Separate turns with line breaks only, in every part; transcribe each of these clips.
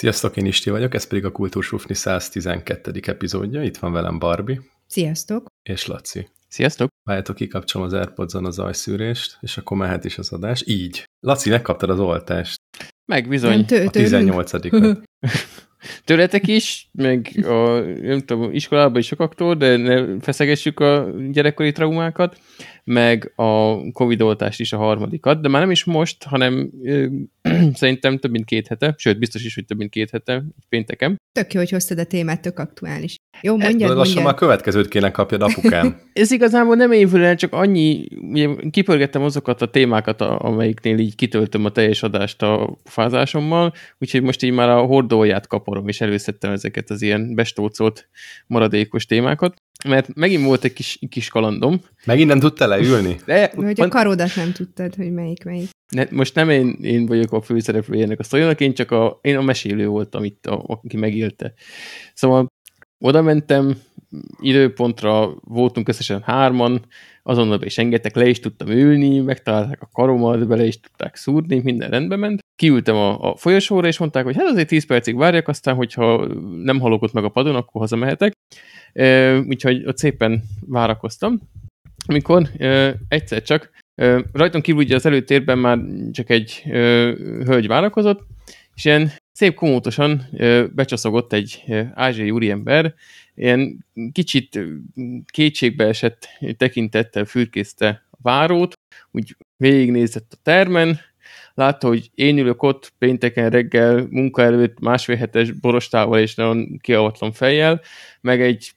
Sziasztok, én Isti vagyok, ez pedig a Kultúrsufni 112. epizódja. Itt van velem Barbie.
Sziasztok.
És Laci.
Sziasztok.
Várjátok, kikapcsolom az Airpods-on az ajszűrést, és akkor mehet is az adás. Így. Laci, megkaptad az oltást.
Meg bizony.
tő,
A 18
Tőletek is, meg a, nem tudom, iskolában is sokaktól, de ne feszegessük a gyerekkori traumákat meg a Covid oltást is a harmadikat, de már nem is most, hanem ö, szerintem több mint két hete, sőt, biztos is, hogy több mint két hete, pénteken.
Tök jó, hogy hoztad a témát, tök aktuális. Jó, mondjad,
Lassan mondjad. már következőt kéne kapjad, apukám.
Ez igazából nem évül el, csak annyi, ugye, kipörgettem azokat a témákat, amelyiknél így kitöltöm a teljes adást a fázásommal, úgyhogy most így már a hordóját kaporom, és előszedtem ezeket az ilyen bestócolt maradékos témákat mert megint volt egy kis, kis kalandom.
Megint nem tudtál leülni?
De, hogy a karodat nem tudtad, hogy melyik melyik.
Ne, most nem én, én vagyok a főszereplője ennek a sztorinak, én csak a, én a mesélő voltam itt, a, aki megélte. Szóval oda mentem, időpontra voltunk összesen hárman, azonnal be is engedtek, le is tudtam ülni, megtalálták a karomat, bele is tudták szúrni, minden rendben ment. Kiültem a, a folyosóra, és mondták, hogy hát azért 10 percig várjak, aztán, hogyha nem halok ott meg a padon, akkor hazamehetek. E, úgyhogy ott szépen várakoztam. Amikor e, egyszer csak e, rajtam kívül ugye az előtérben már csak egy e, hölgy várakozott, és ilyen szép komótosan becsaszogott egy ázsiai úriember, ilyen kicsit kétségbe esett tekintettel fürkészte a várót, úgy végignézett a termen, látta, hogy én ülök ott pénteken reggel munka előtt másfél hetes borostával és nagyon kiavatlan fejjel, meg egy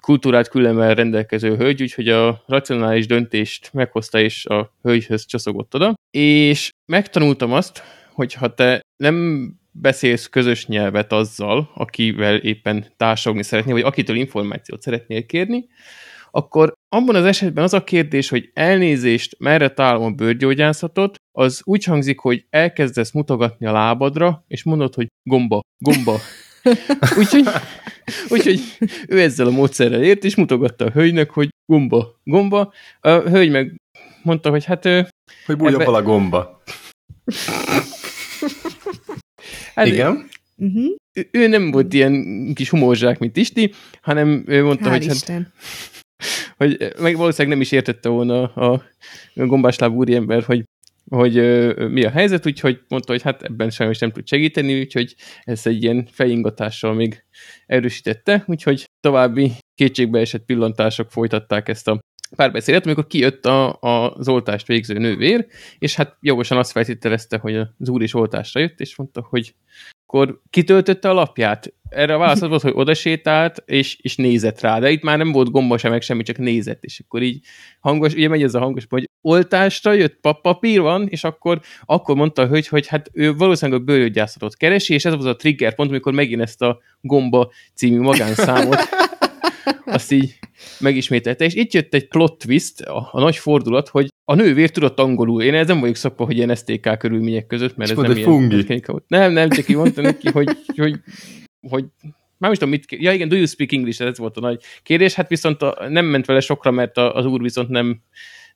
kultúrát különben rendelkező hölgy, úgyhogy a racionális döntést meghozta és a hölgyhöz csaszogott oda. És megtanultam azt, hogy ha te nem beszélsz közös nyelvet azzal, akivel éppen társadalmi szeretnél, vagy akitől információt szeretnél kérni, akkor abban az esetben az a kérdés, hogy elnézést, merre találom a bőrgyógyászatot, az úgy hangzik, hogy elkezdesz mutogatni a lábadra, és mondod, hogy gomba, gomba. úgyhogy, úgyhogy ő ezzel a módszerrel ért, és mutogatta a hölgynek, hogy gomba, gomba. A hölgy meg mondta, hogy hát...
Hogy bújja ebbe... a gomba. Hát, Igen.
Uh-huh. Ő, ő nem volt ilyen kis humorzsák, mint Isti, hanem ő mondta,
Hál
hogy
Isten. hát,
hogy meg valószínűleg nem is értette volna a, gombásláb úriember, hogy hogy ö, mi a helyzet, úgyhogy mondta, hogy hát ebben sajnos nem tud segíteni, úgyhogy ez egy ilyen fejingatással még erősítette, úgyhogy további kétségbeesett pillantások folytatták ezt a párbeszédet, amikor kijött a, a, az oltást végző nővér, és hát jogosan azt feltételezte, hogy az úr is oltásra jött, és mondta, hogy akkor kitöltötte a lapját. Erre a válasz volt, hogy odasétált, és, és nézett rá, de itt már nem volt gomba sem, meg semmi, csak nézett, és akkor így hangos, ugye megy ez a hangos, hogy oltásra jött, papír van, és akkor, akkor mondta a hölgy, hogy hát ő valószínűleg a bőrgyászatot keresi, és ez volt a trigger pont, amikor megint ezt a gomba című magánszámot azt így megismételte, és itt jött egy plot twist, a, a nagy fordulat, hogy a nővér tudott angolul. Én ez nem vagyok szakva, hogy ilyen STK körülmények között, mert ez nem ilyen...
Fungi.
Nem, nem, csak ki mondta neki, hogy, hogy, hogy már is tudom, mit, ja igen, do you speak English, ez volt a nagy kérdés, hát viszont a, nem ment vele sokra, mert a, az úr viszont nem,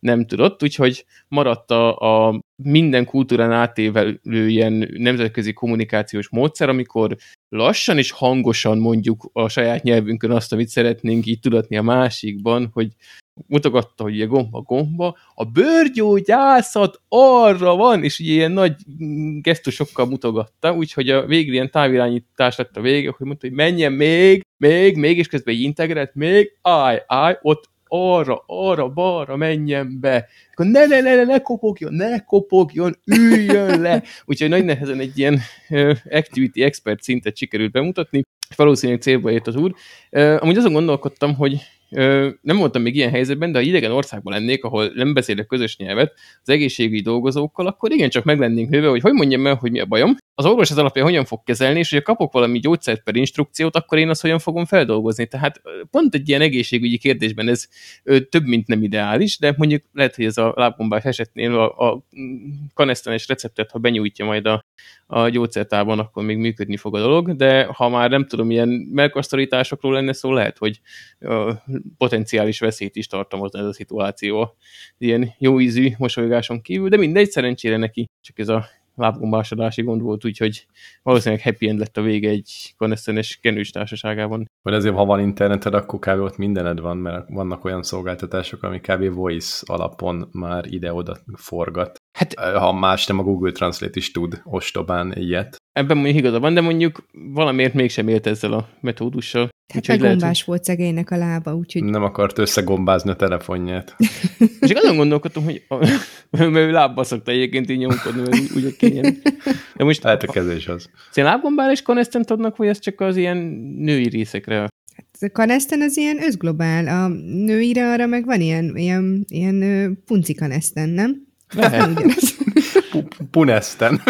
nem tudott, úgyhogy maradt a, a minden kultúrán átévelő ilyen nemzetközi kommunikációs módszer, amikor lassan és hangosan mondjuk a saját nyelvünkön azt, amit szeretnénk így tudatni a másikban, hogy mutogatta, hogy ilyen gomba, gomba, a bőrgyógyászat arra van, és ugye ilyen nagy gesztusokkal mutogatta, úgyhogy a végül ilyen távirányítás lett a vége, hogy mondta, hogy menjen még, még, még, és közben integrált, még, állj, állj, ott arra, arra, balra menjen be. Akkor ne, ne, ne, ne, ne kopogjon, ne kopogjon, üljön le. Úgyhogy nagy nehezen egy ilyen activity expert szintet sikerült bemutatni, és valószínűleg célba ért az úr. Amúgy azon gondolkodtam, hogy nem voltam még ilyen helyzetben, de ha idegen országban lennék, ahol nem beszélek közös nyelvet az egészségügyi dolgozókkal, akkor igencsak meg lennénk nőve, hogy hogy mondjam el, hogy mi a bajom. Az orvos az alapján hogyan fog kezelni, és hogyha kapok valami gyógyszert per instrukciót, akkor én azt hogyan fogom feldolgozni. Tehát pont egy ilyen egészségügyi kérdésben ez több, mint nem ideális, de mondjuk lehet, hogy ez a lábbombás esetnél a, a kanesztenes receptet, ha benyújtja majd a, a gyógyszertában, akkor még működni fog a dolog, de ha már nem tudom, ilyen melkasztorításokról lenne szó, lehet, hogy potenciális veszélyt is tartalmazna ez a szituáció. Ilyen jó ízű mosolygáson kívül, de mindegy, szerencsére neki csak ez a lábgombásodási gond volt, úgyhogy valószínűleg happy end lett a vége egy konesztenes kenős társaságában.
Vagy azért, ha van interneted, akkor kb. ott mindened van, mert vannak olyan szolgáltatások, ami kb. voice alapon már ide-oda forgat. Hát, ha más nem, a Google Translate is tud ostobán ilyet.
Ebben mondjuk igaza van, de mondjuk valamiért mégsem élt ezzel a metódussal.
Hát meg gombás lehet, volt szegénynek a lába, úgyhogy...
Nem akart összegombázni a telefonját.
És azon gondolkodtam, hogy a, mert ő lábba szokta egyébként így nyomkodni, mert úgy, úgy.
De most lehet a kezés az.
Ez lábgombára is kanestent adnak, vagy ez csak az ilyen női részekre?
Hát a kanesten az ilyen özglobál, a nőire arra meg van ilyen, ilyen, ilyen punci kanesten, nem?
Lehet.
Punesten.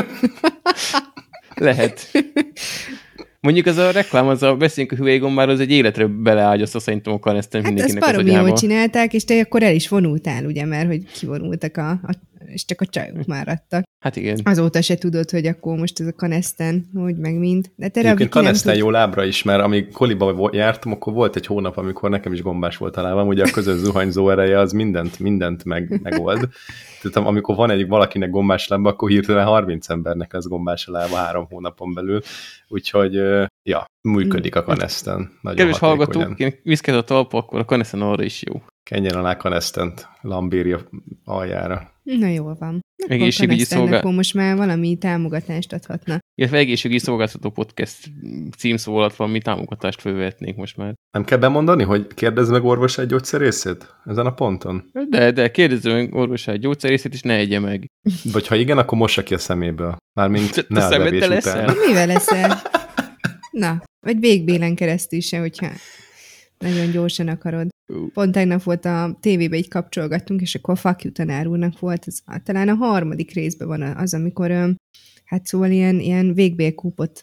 Lehet. Mondjuk az a reklám, az a beszéljünk a hüvelygom már az egy életre beleágyazta szerintem a kaneszten
hát mindenkinek az agyába. jól csinálták, és te akkor el is vonultál, ugye, mert hogy kivonultak a, a és csak a csajok maradtak.
Hát igen.
Azóta se tudod, hogy akkor most ez a kaneszten, hogy meg mind.
De te Egyébként kaneszten tud... jó lábra is, mert amíg koliba jártam, akkor volt egy hónap, amikor nekem is gombás volt a lábam, ugye a közös zuhanyzó ereje az mindent, mindent meg, megold. Tehát amikor van egy valakinek gombás lába, akkor hirtelen 30 embernek lesz gombás a lába három hónapon belül. Úgyhogy, ja, működik a kaneszten.
Kedves hallgatók, én viszked a talpa, akkor a kaneszten arra is jó.
Kenjen alá kanesztent lambírja aljára.
Na jól van.
Egészségügyi szolgálat.
Akkor most már valami támogatást adhatna.
Illetve egészségügyi szolgáltató podcast címszó alatt valami támogatást fölvetnék most már.
Nem kell bemondani, hogy kérdezz meg orvos egy gyógyszerészét ezen a ponton?
De, de kérdezz meg orvos egy gyógyszerészét, és ne egye meg.
Vagy ha igen, akkor mossa ki a szeméből. Mármint ne a, a levés után.
Mivel leszel? Na, vagy végbélen keresztül se, hogyha nagyon gyorsan akarod. Pont tegnap volt a tévébe, így kapcsolgattunk, és akkor a Fuck you tanár úrnak volt, az, talán a harmadik részben van az, amikor hát szóval ilyen, ilyen végbélkúpot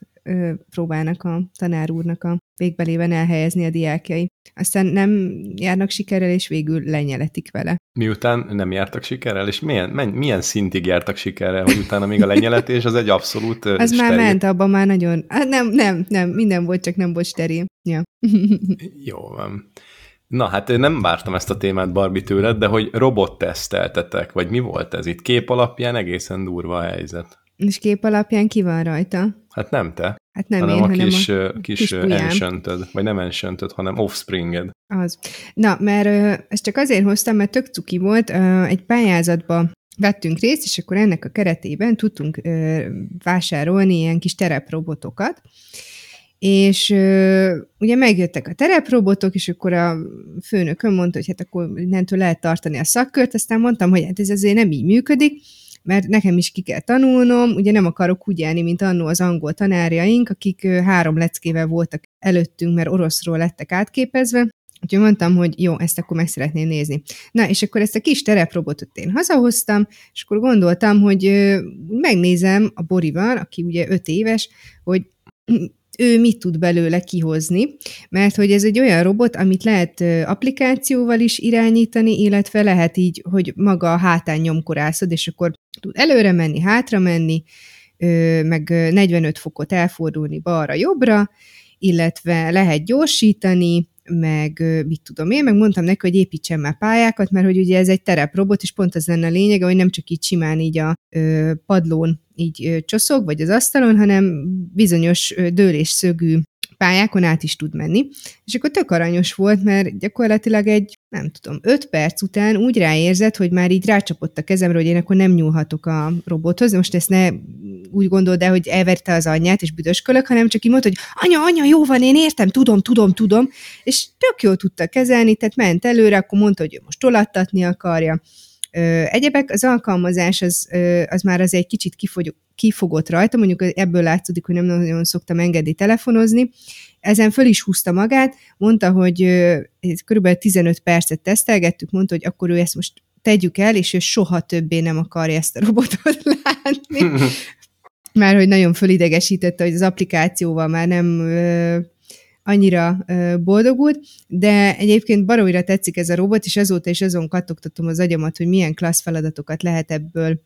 próbálnak a tanár úrnak a végbelében elhelyezni a diákjai. Aztán nem járnak sikerrel, és végül lenyeletik vele.
Miután nem jártak sikerrel, és milyen, milyen szintig jártak sikerrel, hogy utána még a lenyeletés az egy abszolút
Az steril. már ment, abban már nagyon... Hát nem, nem, nem, minden volt, csak nem volt steril. Ja.
Jó van. Na hát én nem vártam ezt a témát Barbie tőled, de hogy robot teszteltetek, vagy mi volt ez itt? Kép alapján egészen durva a helyzet.
És kép alapján ki van rajta?
Hát nem te.
Hát nem hanem én, a hanem
kis,
a
kis, kis ensöntöd, vagy nem ensöntöd, hanem offspringed.
Az. Na, mert ezt csak azért hoztam, mert tök cuki volt, egy pályázatba vettünk részt, és akkor ennek a keretében tudtunk vásárolni ilyen kis tereprobotokat, és ugye megjöttek a tereprobotok, és akkor a főnökön mondta, hogy hát akkor innentől lehet tartani a szakkört, aztán mondtam, hogy hát ez azért nem így működik, mert nekem is ki kell tanulnom, ugye nem akarok úgy élni, mint annó az angol tanárjaink, akik három leckével voltak előttünk, mert oroszról lettek átképezve, Úgyhogy mondtam, hogy jó, ezt akkor meg szeretném nézni. Na, és akkor ezt a kis tereprobotot én hazahoztam, és akkor gondoltam, hogy megnézem a Borival, aki ugye öt éves, hogy ő mit tud belőle kihozni, mert hogy ez egy olyan robot, amit lehet applikációval is irányítani, illetve lehet így, hogy maga a hátán nyomkorászod, és akkor tud előre menni, hátra menni, meg 45 fokot elfordulni balra-jobbra, illetve lehet gyorsítani, meg mit tudom én, meg mondtam neki, hogy építsen már pályákat, mert hogy ugye ez egy tereprobot, és pont az lenne a lényege, hogy nem csak így simán így a padlón így csoszog, vagy az asztalon, hanem bizonyos dőlésszögű pályákon át is tud menni. És akkor tök aranyos volt, mert gyakorlatilag egy, nem tudom, öt perc után úgy ráérzett, hogy már így rácsapott a kezemre, hogy én akkor nem nyúlhatok a robothoz. Most ezt ne úgy gondold el, hogy elverte az anyját, és büdöskölök, hanem csak így mondta, hogy anya, anya, jó van, én értem, tudom, tudom, tudom, és tök jól tudta kezelni, tehát ment előre, akkor mondta, hogy ő most tolattatni akarja, egyebek. Az alkalmazás az, az már az egy kicsit kifogy, kifogott rajta, mondjuk ebből látszódik, hogy nem nagyon szoktam engedni telefonozni. Ezen föl is húzta magát, mondta, hogy kb. 15 percet tesztelgettük, mondta, hogy akkor ő ezt most tegyük el, és ő soha többé nem akarja ezt a robotot látni. Már hogy nagyon fölidegesítette, hogy az applikációval már nem annyira boldogult, de egyébként baromira tetszik ez a robot, és azóta is azon kattogtatom az agyamat, hogy milyen klassz feladatokat lehet ebből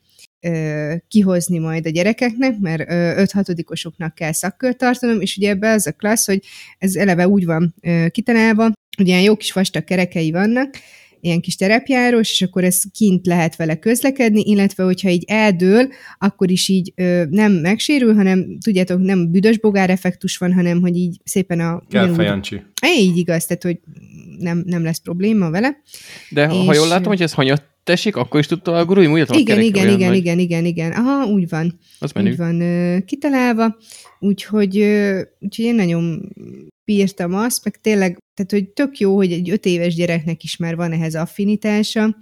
kihozni majd a gyerekeknek, mert 5-6-osoknak kell szakkört tartanom, és ugye ebbe az a klassz, hogy ez eleve úgy van kitalálva, hogy ilyen jó kis vastag kerekei vannak, ilyen kis terepjárós, és akkor ez kint lehet vele közlekedni, illetve hogyha így eldől, akkor is így ö, nem megsérül, hanem tudjátok, nem büdös bogár effektus van, hanem hogy így szépen a...
Kelfejancsi.
Így igaz, tehát hogy nem, nem lesz probléma vele.
De és... ha jól látom, hogy ez hanyat tessék, akkor is tudta a gurui, úgy
Igen, igen, igen, nagy. igen, igen, igen. Aha, úgy van.
Az menő.
Úgy van ö, kitalálva, úgyhogy, ö, úgyhogy én nagyon bírtam azt, meg tényleg, tehát hogy tök jó, hogy egy öt éves gyereknek is már van ehhez affinitása,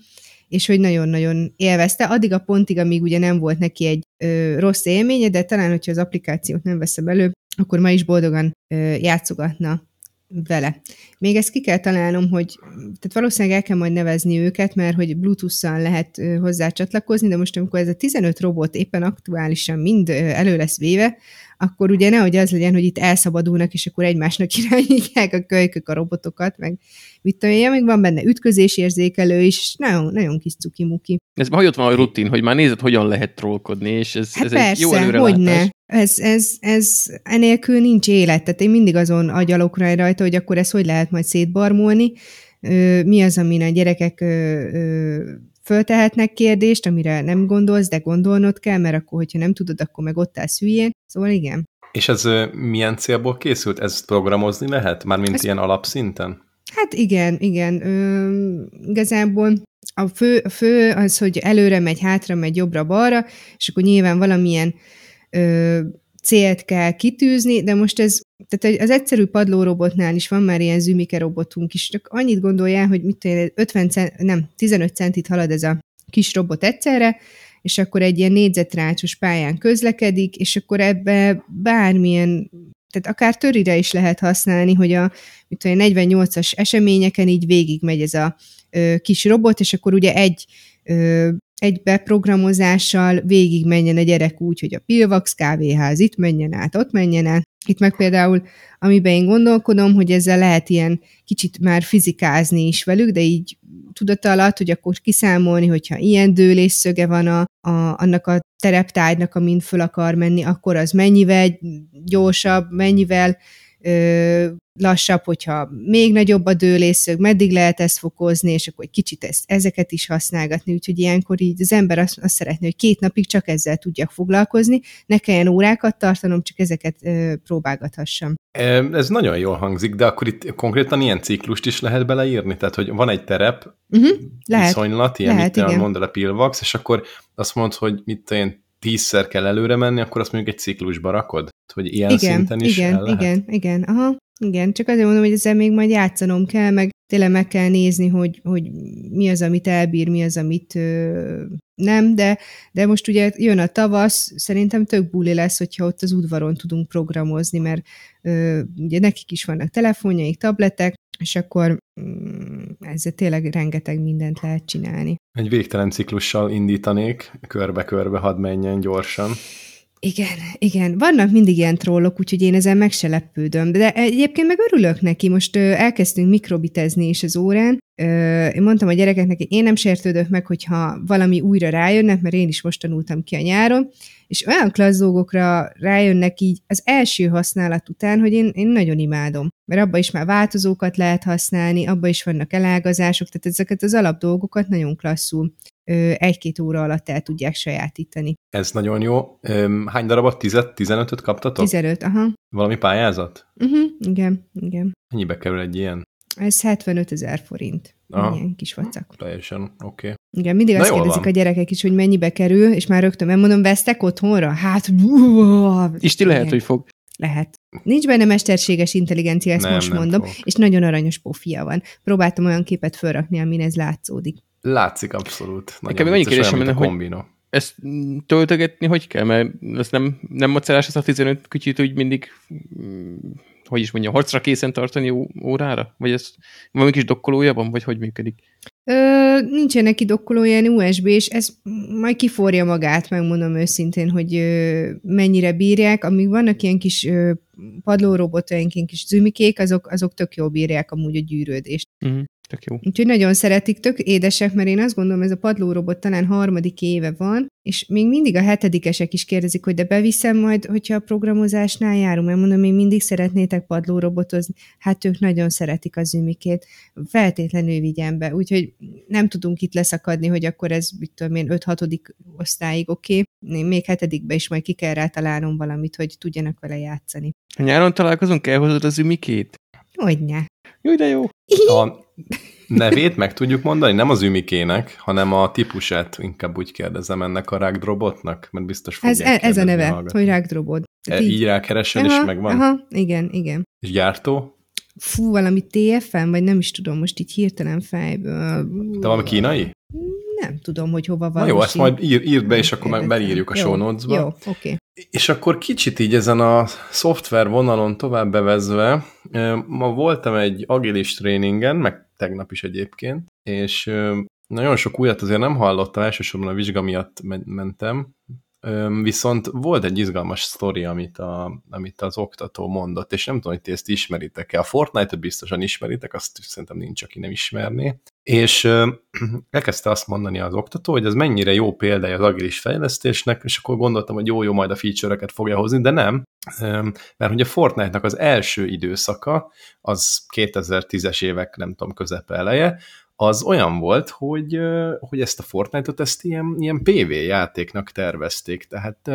és hogy nagyon-nagyon élvezte, addig a pontig, amíg ugye nem volt neki egy ö, rossz élménye, de talán, hogyha az applikációt nem veszem elő, akkor ma is boldogan ö, játszogatna vele. Még ezt ki kell találnom, hogy tehát valószínűleg el kell majd nevezni őket, mert hogy Bluetooth-szal lehet hozzá csatlakozni, de most amikor ez a 15 robot éppen aktuálisan mind elő lesz véve, akkor ugye nehogy az legyen, hogy itt elszabadulnak, és akkor egymásnak irányítják a kölykök a robotokat, meg mit tudom én, még van benne ütközésérzékelő is, és nagyon, nagyon kis cuki-muki.
Ez hogy ott van a rutin, hogy már nézed, hogyan lehet trollkodni, és ez,
hát
ez
persze,
egy jó előrelátás.
Hogyne. Ez, ez, ez enélkül nincs élet, tehát én mindig azon agyalok rajta, hogy akkor ezt hogy lehet majd szétbarmolni, mi az, amin a gyerekek föltehetnek kérdést, amire nem gondolsz, de gondolnod kell, mert akkor, hogyha nem tudod, akkor meg ott állsz hülyén. Szóval igen.
És ez milyen célból készült? Ezt programozni lehet? Mármint ez... ilyen alapszinten?
Hát igen, igen. Ö, igazából a fő, a fő az, hogy előre megy, hátra megy, jobbra-balra, és akkor nyilván valamilyen ö, célt kell kitűzni, de most ez, tehát az egyszerű padlórobotnál is van már ilyen zümike robotunk is, csak annyit gondoljál, hogy mit tudom, 50 cent, nem, 15 centit halad ez a kis robot egyszerre, és akkor egy ilyen négyzetrácsos pályán közlekedik, és akkor ebbe bármilyen, tehát akár törire is lehet használni, hogy a mit tudom, 48-as eseményeken így végigmegy ez a ö, kis robot, és akkor ugye egy ö, egy beprogramozással végig menjen a gyerek úgy, hogy a Pilvax kávéház itt menjen át, ott menjen át. Itt meg például, amiben én gondolkodom, hogy ezzel lehet ilyen kicsit már fizikázni is velük, de így tudata alatt, hogy akkor kiszámolni, hogyha ilyen dőlésszöge van a, a, annak a tereptájnak, amin föl akar menni, akkor az mennyivel gyorsabb, mennyivel lassabb, hogyha még nagyobb a dőlészög, meddig lehet ezt fokozni, és akkor egy kicsit ezt, ezeket is használgatni, úgyhogy ilyenkor így az ember azt, azt szeretné, hogy két napig csak ezzel tudjak foglalkozni, ne kelljen órákat tartanom, csak ezeket ö, próbálgathassam.
Ez nagyon jól hangzik, de akkor itt konkrétan ilyen ciklust is lehet beleírni? Tehát, hogy van egy terep,
uh-huh, lehet,
viszonylat, ilyen
lehet,
mit mondod a pilvax, és akkor azt mondod, hogy mit én tízszer kell előre menni, akkor azt mondjuk egy ciklusba rakod? Hogy ilyen
igen,
szinten is
igen,
el lehet?
Igen, igen, aha. Igen, csak azért mondom, hogy ezzel még majd játszanom kell, meg tényleg meg kell nézni, hogy, hogy mi az, amit elbír, mi az, amit ö, nem, de, de most ugye jön a tavasz, szerintem tök buli lesz, hogyha ott az udvaron tudunk programozni, mert ö, ugye nekik is vannak telefonjaik, tabletek, és akkor mm, ezzel tényleg rengeteg mindent lehet csinálni.
Egy végtelen ciklussal indítanék, körbe-körbe hadd menjen gyorsan.
Igen, igen. Vannak mindig ilyen trollok, úgyhogy én ezen meg se lepődöm. De egyébként meg örülök neki. Most ö, elkezdtünk mikrobitezni is az órán. Ö, én mondtam a gyerekeknek, hogy én nem sértődök meg, hogyha valami újra rájönnek, mert én is most tanultam ki a nyáron, és olyan klassz dolgokra rájönnek így az első használat után, hogy én, én nagyon imádom. Mert abba is már változókat lehet használni, abba is vannak elágazások, tehát ezeket az alapdolgokat nagyon klasszul egy-két óra alatt el tudják sajátítani.
Ez nagyon jó. Hány darabot? 10-15-öt kaptatok?
15, aha.
Valami pályázat?
Uh-huh, igen, igen.
Mennyibe kerül egy ilyen?
Ez 75 ezer forint. Aha. Ilyen kis vacak.
Teljesen, oké. Okay.
Igen, mindig Na azt kérdezik van. a gyerekek is, hogy mennyibe kerül, és már rögtön megmondom, vesztek otthonra? Hát,
És ti lehet, hogy fog.
Lehet. Nincs benne mesterséges intelligencia, ezt nem, most nem mondom, fog. és nagyon aranyos pofia van. Próbáltam olyan képet felrakni, amin ez látszódik.
Látszik abszolút.
Nekem még annyi kérdésem lenne, hogy ezt töltögetni hogy kell? Mert ez nem, nem macerás ez a 15 kütyűt úgy mindig hogy is mondja, harcra készen tartani órára? Vagy ez valami kis dokkolója van, vagy hogy működik?
Ö, nincsen neki dokkolója, ilyen USB, és ez majd kiforja magát, megmondom őszintén, hogy ö, mennyire bírják. Amíg vannak ilyen kis ö, padlórobotaink, ilyen kis zümikék, azok, azok tök jól bírják amúgy a gyűrődést.
Uh-huh. Tök jó.
Úgyhogy nagyon szeretik, tök édesek, mert én azt gondolom, ez a padlórobot talán harmadik éve van, és még mindig a hetedikesek is kérdezik, hogy de beviszem majd, hogyha a programozásnál járunk, mert mondom, még mindig szeretnétek padlórobotozni. Hát ők nagyon szeretik az ümikét, feltétlenül vigyen be, úgyhogy nem tudunk itt leszakadni, hogy akkor ez, mit tudom én, 5-6. osztályig oké, okay. még hetedikbe is majd ki kell rá találnom valamit, hogy tudjanak vele játszani.
Ha nyáron találkozunk, elhozod az ümikét?
Hogyne.
Jó, de jó.
A nevét meg tudjuk mondani? Nem az ümikének, hanem a típusát inkább úgy kérdezem ennek a rágdrobotnak, mert biztos
Ez,
fogják
ez a neve,
hallgatni.
hogy rágdrobot.
E, így rákeresen, és megvan?
Aha, igen, igen.
És gyártó?
Fú, valami TFM, vagy nem is tudom, most így hirtelen fejből.
De valami kínai?
Nem tudom, hogy hova van.
Na jó, ezt majd ír, írd be, és akkor meg beírjuk a
Jó,
show notes-ba.
Jó, oké. Okay.
És akkor kicsit így ezen a szoftver vonalon tovább bevezve, ma voltam egy agilis tréningen, meg tegnap is egyébként, és nagyon sok újat azért nem hallottam, elsősorban a vizsga miatt men- mentem, viszont volt egy izgalmas sztori, amit, a, amit az oktató mondott, és nem tudom, hogy ti ezt ismeritek-e. A Fortnite-ot biztosan ismeritek, azt szerintem nincs, aki nem ismerné. És elkezdte azt mondani az oktató, hogy ez mennyire jó példája az agilis fejlesztésnek, és akkor gondoltam, hogy jó-jó majd a feature-eket fogja hozni, de nem, mert hogy a Fortnite-nak az első időszaka, az 2010-es évek, nem tudom, közepe eleje, az olyan volt, hogy, hogy ezt a Fortnite-ot ezt ilyen, ilyen PV játéknak tervezték, tehát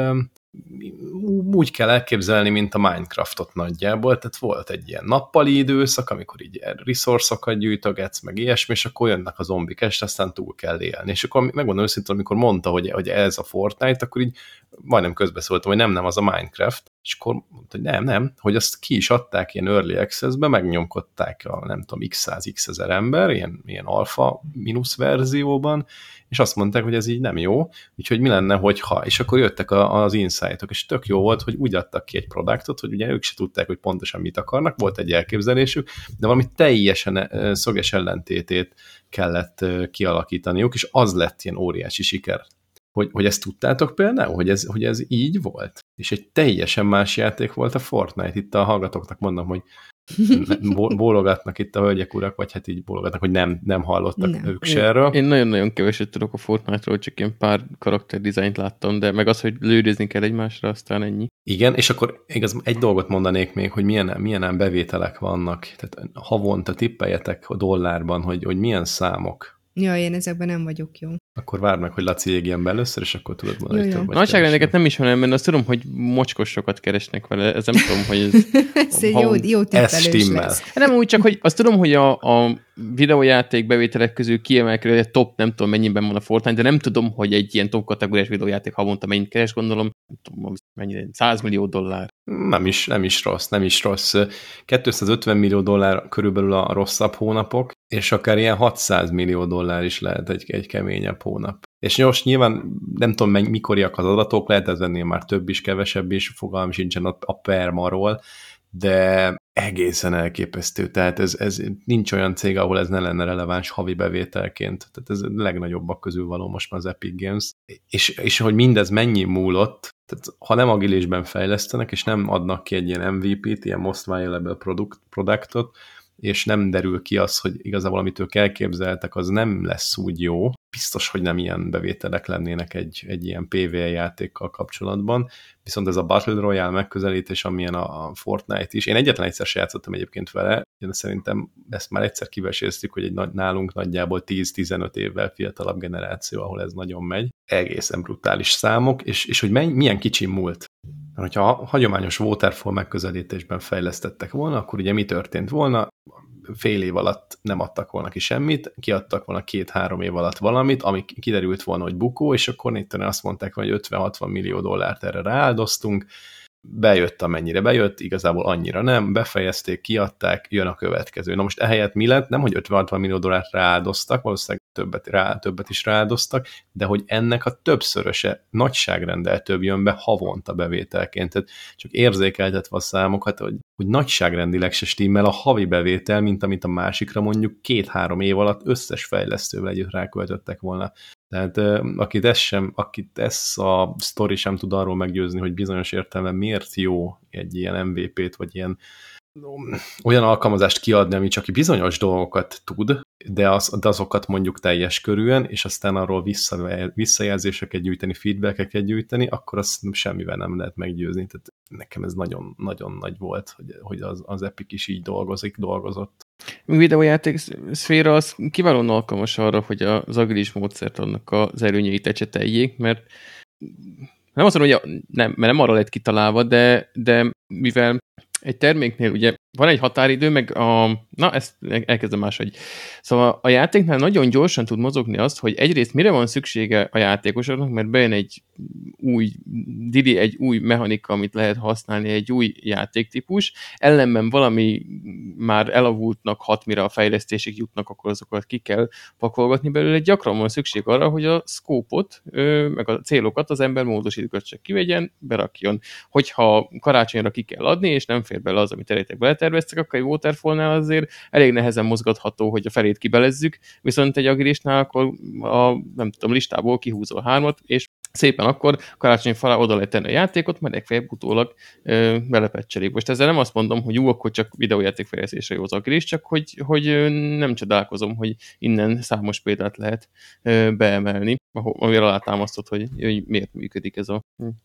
úgy kell elképzelni, mint a Minecraftot nagyjából, tehát volt egy ilyen nappali időszak, amikor így resource-okat gyűjtögetsz, meg ilyesmi, és akkor jönnek a zombik este, aztán túl kell élni. És akkor megmondom őszintén, amikor mondta, hogy, hogy ez a Fortnite, akkor így majdnem közbeszóltam, hogy nem, nem, az a Minecraft, és akkor mondta, hogy nem, nem, hogy azt ki is adták ilyen early access-be, megnyomkodták a nem tudom, x 100 x ezer ember, ilyen, ilyen alfa mínusz verzióban, és azt mondták, hogy ez így nem jó, úgyhogy mi lenne, hogyha, és akkor jöttek a, az insightok, és tök jó volt, hogy úgy adtak ki egy produktot, hogy ugye ők se tudták, hogy pontosan mit akarnak, volt egy elképzelésük, de valami teljesen szöges ellentétét kellett kialakítaniuk, és az lett ilyen óriási siker. Hogy, hogy ezt tudtátok például, hogy ez, hogy ez így volt? És egy teljesen más játék volt a Fortnite. Itt a hallgatóknak mondom, hogy bó- bólogatnak itt a hölgyek urak, vagy hát így bólogatnak, hogy nem, nem hallottak
Nem.
ők se erről.
Én nagyon-nagyon keveset tudok a Fortnite-ról, csak ilyen pár karakterdizájnt láttam, de meg az, hogy lődözni kell egymásra, aztán ennyi.
Igen, és akkor igaz, egy dolgot mondanék még, hogy milyen, milyen bevételek vannak. Tehát havonta tippeljetek a dollárban, hogy, hogy milyen számok.
Ja, én ezekben nem vagyok jó.
Akkor várd meg, hogy Laci égjen be először, és akkor tudod mondani, hogy több
Nagyságrendeket nem ismerem, mert azt tudom, hogy mocskosokat keresnek vele, ez nem tudom, hogy ez...
Ez egy
Ha
jó, jó
ez stimmel.
lesz.
Nem úgy, csak hogy azt tudom, hogy a, a videójáték bevételek közül kiemelkedő, egy top, nem tudom mennyiben van a Fortnite, de nem tudom, hogy egy ilyen top kategóriás videójáték havonta mennyit keres, gondolom, nem tudom, mennyire, 100 millió dollár.
Nem is, nem is rossz, nem is rossz. 250 millió dollár körülbelül a rosszabb hónapok, és akár ilyen 600 millió dollár is lehet egy, egy keményebb hónap. És most nyilván nem tudom, mennyi, mikoriak az adatok, lehet ez ennél már több is, kevesebb is, fogalmam sincsen a, a permaról, de egészen elképesztő. Tehát ez, ez nincs olyan cég, ahol ez ne lenne releváns havi bevételként. Tehát ez a legnagyobbak közül való most már az Epic Games. És, és hogy mindez mennyi múlott, tehát ha nem agilisben fejlesztenek, és nem adnak ki egy ilyen MVP-t, ilyen most viable product, productot, és nem derül ki az, hogy igazából amit ők elképzeltek, az nem lesz úgy jó, biztos, hogy nem ilyen bevételek lennének egy, egy ilyen PvE játékkal kapcsolatban, viszont ez a Battle Royale megközelítés, amilyen a Fortnite is, én egyetlen egyszer se játszottam egyébként vele, de szerintem ezt már egyszer kiveséztük, hogy egy nálunk nagyjából 10-15 évvel fiatalabb generáció, ahol ez nagyon megy, egészen brutális számok, és, és hogy menny, milyen kicsi múlt. Mert hogyha a hagyományos waterfall megközelítésben fejlesztettek volna, akkor ugye mi történt volna? Fél év alatt nem adtak volna ki semmit, kiadtak volna két-három év alatt valamit, ami kiderült volna, hogy bukó, és akkor itt azt mondták, hogy 50-60 millió dollárt erre rááldoztunk, bejött amennyire bejött, igazából annyira nem, befejezték, kiadták, jön a következő. Na most ehelyett mi lett? Nem, hogy 50-60 millió dollárt rááldoztak, valószínűleg többet, rá, többet is rááldoztak, de hogy ennek a többszöröse nagyságrendel több jön be havonta bevételként. Tehát csak érzékeltetve a számokat, hogy, hogy nagyságrendileg se stimmel a havi bevétel, mint amit a másikra mondjuk két-három év alatt összes fejlesztővel együtt ráköltöttek volna. Tehát akit ez, sem, akit ez a sztori sem tud arról meggyőzni, hogy bizonyos értelemben miért jó egy ilyen MVP-t, vagy ilyen olyan alkalmazást kiadni, ami csak bizonyos dolgokat tud, de, az, de azokat mondjuk teljes körűen, és aztán arról vissza, visszajelzéseket gyűjteni, feedbackeket gyűjteni, akkor azt semmivel nem lehet meggyőzni. Tehát nekem ez nagyon-nagyon nagy volt, hogy, hogy az, az Epic is így dolgozik, dolgozott.
A videójáték szféra az kiválóan alkalmas arra, hogy az agilis módszert annak az előnyeit ecseteljék, mert nem azt mondom, hogy nem, mert nem arra lett kitalálva, de, de mivel egy terméknél ugye van egy határidő, meg a... Na, ezt elkezdem máshogy. Szóval a játéknál nagyon gyorsan tud mozogni azt, hogy egyrészt mire van szüksége a játékosoknak, mert bejön egy új Didi, egy új mechanika, amit lehet használni, egy új játéktípus, ellenben valami már elavultnak hat, mire a fejlesztésig jutnak, akkor azokat ki kell pakolgatni belőle. Gyakran van szükség arra, hogy a szkópot, meg a célokat az ember módosítókat csak kivegyen, berakjon. Hogyha karácsonyra ki kell adni, és nem fér bele az, amit eredetileg beleterveztek, akkor egy waterfallnál azért elég nehezen mozgatható, hogy a felét kibelezzük, viszont egy agilisnál akkor a, nem tudom, listából kihúzol hármat, és szépen akkor karácsony falá oda lehet tenni a játékot, majd legfeljebb utólag ö, belepecselik. Most ezzel nem azt mondom, hogy jó, akkor csak videójáték fejlesztésre jó az agilis, csak hogy, hogy nem csodálkozom, hogy innen számos példát lehet ö, beemelni, amire alátámasztott, hogy, hogy miért működik ez a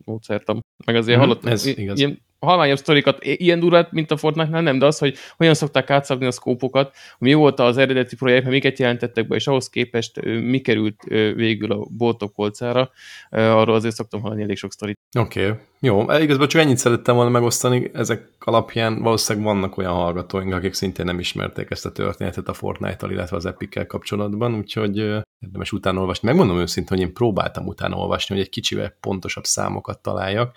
módszertam. Meg azért mm, hallottam, ez igaz. ilyen halványabb sztorikat, ilyen durát, mint a Fortnite-nál nem, de az, hogy hogyan szokták átszabni a szkópokat, mi volt az eredeti projekt, miket jelentettek be, és ahhoz képest mi került végül a boltok polcára, arról azért szoktam hallani elég sok sztorit.
Oké, okay. jó. E, igazából csak ennyit szerettem volna megosztani, ezek alapján valószínűleg vannak olyan hallgatóink, akik szintén nem ismerték ezt a történetet a Fortnite-tal, illetve az Epic-kel kapcsolatban, úgyhogy érdemes utána olvasni. Megmondom őszintén, hogy én próbáltam utána hogy egy kicsivel pontosabb számokat találjak,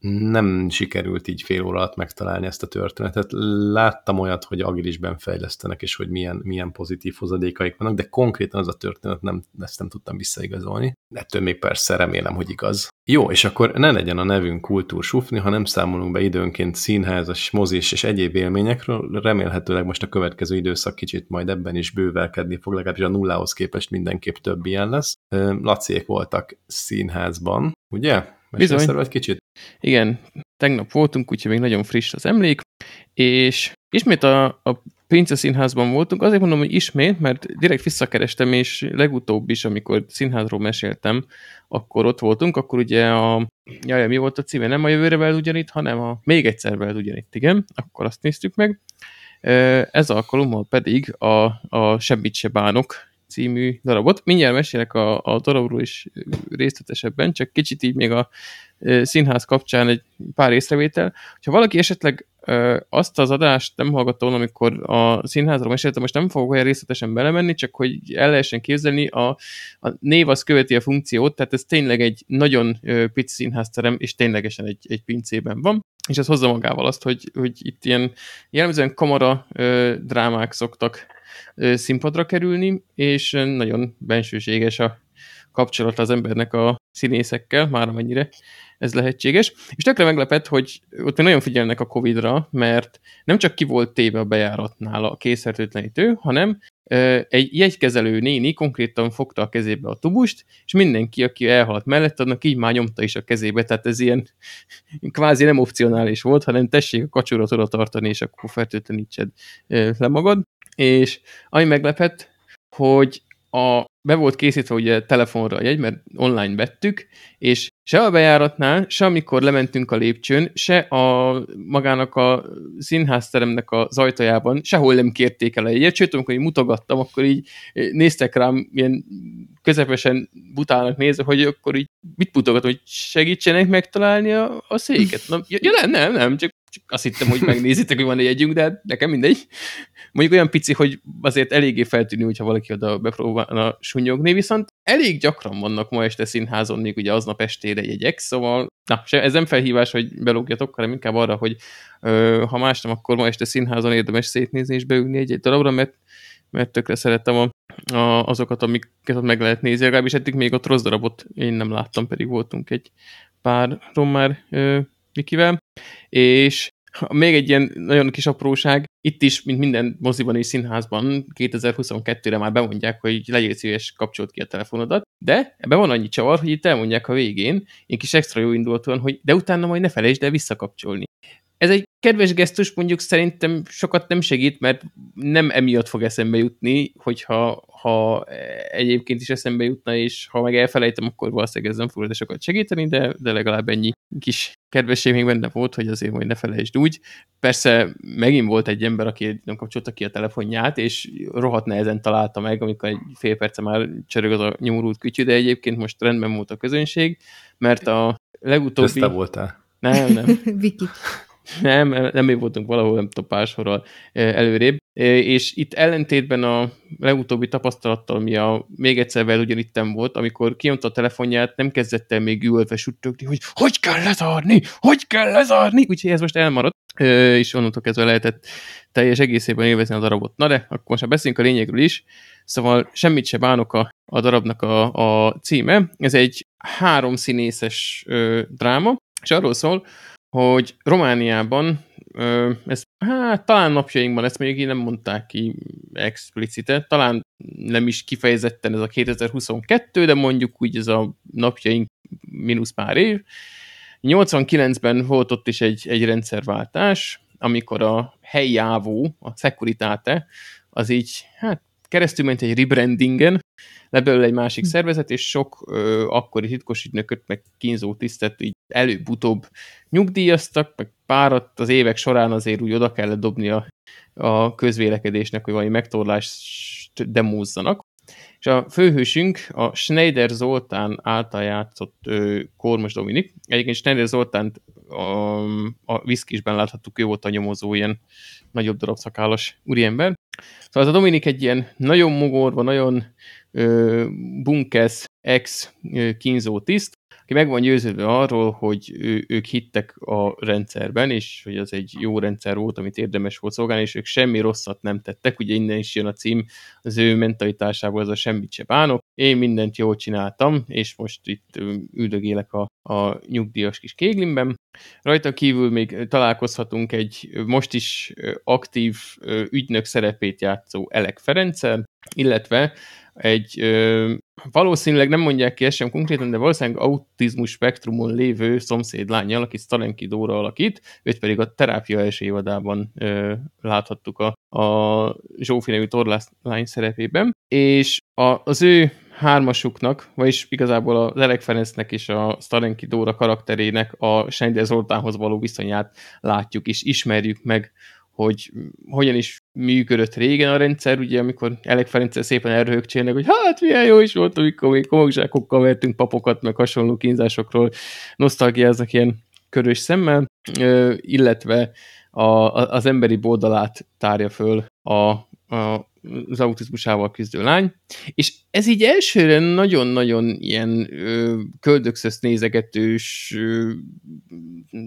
nem sikerült így fél óra alatt megtalálni ezt a történetet. Láttam olyat, hogy agilisben fejlesztenek, és hogy milyen, milyen pozitív hozadékaik vannak, de konkrétan az a történet nem, ezt nem tudtam visszaigazolni. Ettől még persze remélem, hogy igaz. Jó, és akkor ne legyen a nevünk kultúrsufni, ha nem számolunk be időnként színházas, mozis és egyéb élményekről, remélhetőleg most a következő időszak kicsit majd ebben is bővelkedni fog, legalábbis a nullához képest mindenképp több ilyen lesz. Laciék voltak színházban, ugye?
Bizony.
egy kicsit?
Igen, tegnap voltunk, úgyhogy még nagyon friss az emlék, és ismét a, a Prince színházban voltunk, azért mondom, hogy ismét, mert direkt visszakerestem, és legutóbb is, amikor színházról meséltem, akkor ott voltunk, akkor ugye a, jaj, mi volt a címe? Nem a jövőre veled ugyanitt, hanem a még egyszer veled ugyanitt, igen, akkor azt néztük meg. Ez alkalommal pedig a, a Semmit se bánok című darabot. Mindjárt mesélek a, a darabról is részletesebben, csak kicsit így még a színház kapcsán egy pár észrevétel. Ha valaki esetleg azt az adást nem hallgatta amikor a színházról meséltem, most nem fogok olyan részletesen belemenni, csak hogy el lehessen képzelni, a, a név az követi a funkciót, tehát ez tényleg egy nagyon pici színházterem, és ténylegesen egy, egy pincében van, és ez hozza magával azt, hogy, hogy itt ilyen jellemzően kamara drámák szoktak színpadra kerülni, és nagyon bensőséges a kapcsolat az embernek a színészekkel, már amennyire ez lehetséges. És tökre meglepett, hogy ott nagyon figyelnek a Covid-ra, mert nem csak ki volt téve a bejáratnál a készfertőtlenítő, hanem egy jegykezelő néni konkrétan fogta a kezébe a tubust, és mindenki, aki elhaladt mellett, annak így már nyomta is a kezébe, tehát ez ilyen kvázi nem opcionális volt, hanem tessék a kacsurat oda tartani, és akkor fertőtlenítsed le magad és ami meglepett, hogy a, be volt készítve ugye telefonra a jegy, mert online vettük, és se a bejáratnál, se amikor lementünk a lépcsőn, se a magának a színházteremnek az ajtajában sehol nem kérték el a jegyet, sőt, amikor én mutogattam, akkor így néztek rám ilyen közepesen butának nézve, hogy akkor így mit mutogatom, hogy segítsenek megtalálni a, a széket. Na, ja, nem, nem, nem, csak csak azt hittem, hogy megnézitek, hogy van egy jegyünk, de hát nekem mindegy. Mondjuk olyan pici, hogy azért eléggé feltűnő, hogyha valaki oda bepróbálna sunyogni, viszont elég gyakran vannak ma este színházon, még ugye aznap estére jegyek, szóval na, se, ez nem felhívás, hogy belógjatok, hanem inkább arra, hogy ö, ha más nem, akkor ma este színházon érdemes szétnézni és beülni egy-egy darabra, mert, mert tökre szerettem a, a, azokat, amiket ott meg lehet nézni, legalábbis eddig még ott rossz darabot én nem láttam, pedig voltunk egy pár már Mikivel, és még egy ilyen nagyon kis apróság, itt is, mint minden moziban és színházban 2022-re már bemondják, hogy legyél szíves, kapcsolt ki a telefonodat, de ebben van annyi csavar, hogy itt elmondják a végén, én kis extra jó indulatúan, hogy de utána majd ne felejtsd el visszakapcsolni. Ez egy kedves gesztus mondjuk szerintem sokat nem segít, mert nem emiatt fog eszembe jutni, hogyha ha egyébként is eszembe jutna, és ha meg elfelejtem, akkor valószínűleg ez nem fog sokat segíteni, de, de legalább ennyi kis kedvesség még benne volt, hogy azért majd ne felejtsd úgy. Persze megint volt egy ember, aki nem kapcsolta ki a telefonját, és rohadt nehezen találta meg, amikor egy fél perce már csörög az a nyomorult kütyű, de egyébként most rendben volt a közönség, mert a legutóbbi...
Ezt te voltál.
Nem, nem.
Viki.
Nem, nem mi voltunk valahol, nem tudom, pár sorral előrébb. És itt ellentétben a legutóbbi tapasztalattal, ami a még egyszer veled ugyanittem volt, amikor kinyomta a telefonját, nem kezdett el még üvöltve suttogni, hogy hogy kell lezárni, hogy kell lezárni, úgyhogy ez most elmaradt, és onnantól kezdve lehetett teljes egészében élvezni a darabot. Na de, akkor most már beszéljünk a lényegről is. Szóval semmit se bánok a, a darabnak a, a címe. Ez egy háromszínészes ö, dráma, és arról szól, hogy Romániában, ez, hát talán napjainkban, ezt még nem mondták ki explicite, talán nem is kifejezetten ez a 2022, de mondjuk úgy ez a napjaink mínusz pár év. 89-ben volt ott is egy, egy rendszerváltás, amikor a helyi ávó, a Securitate, az így, hát keresztül ment egy rebrandingen, lebelül egy másik hm. szervezet, és sok ö, akkori titkos ügynököt, meg kínzó tisztet így előbb-utóbb nyugdíjaztak, meg párat az évek során azért úgy oda kellett dobni a, a közvélekedésnek, hogy valami megtorlást demózzanak. És a főhősünk a Schneider Zoltán által játszott ö, Kormos Dominik. Egyébként Schneider Zoltánt a, a viszkisben láthattuk, ő volt a nyomozó, ilyen nagyobb darab szakállas úriember. Szóval az a Dominik egy ilyen nagyon mogorva, nagyon ö, bunkesz ex kínzó tiszt, aki meg van győződve arról, hogy ő, ők hittek a rendszerben, és hogy az egy jó rendszer volt, amit érdemes volt szolgálni, és ők semmi rosszat nem tettek, ugye innen is jön a cím, az ő mentalitásából az a semmit se bánok, én mindent jól csináltam, és most itt üldögélek a, a nyugdíjas kis kéglimben. Rajta kívül még találkozhatunk egy most is aktív ügynök szerepét játszó Elek Ferenccel, illetve egy valószínűleg nem mondják ki ezt sem konkrétan, de valószínűleg autizmus spektrumon lévő szomszéd lányjal, akit Stalenki Dóra alakít, őt pedig a terápia első évadában ö, láthattuk a, a Zsófi nevű torlány szerepében, és a, az ő hármasuknak, vagyis igazából az Elek Ferencnek és a Starenki Dóra karakterének a Sender Zoltánhoz való viszonyát látjuk és ismerjük meg hogy hogyan is működött régen a rendszer, ugye amikor Elek Ferenc szépen elröhögcsélnek, hogy hát milyen jó is volt, amikor még komogzsákokkal vertünk papokat, meg hasonló kínzásokról nosztalgiáznak ilyen körös szemmel, illetve a, az emberi boldalát tárja föl a, a az autizmusával küzdő lány, és ez így elsőre nagyon-nagyon ilyen ö, köldökszösz nézegetős, ö,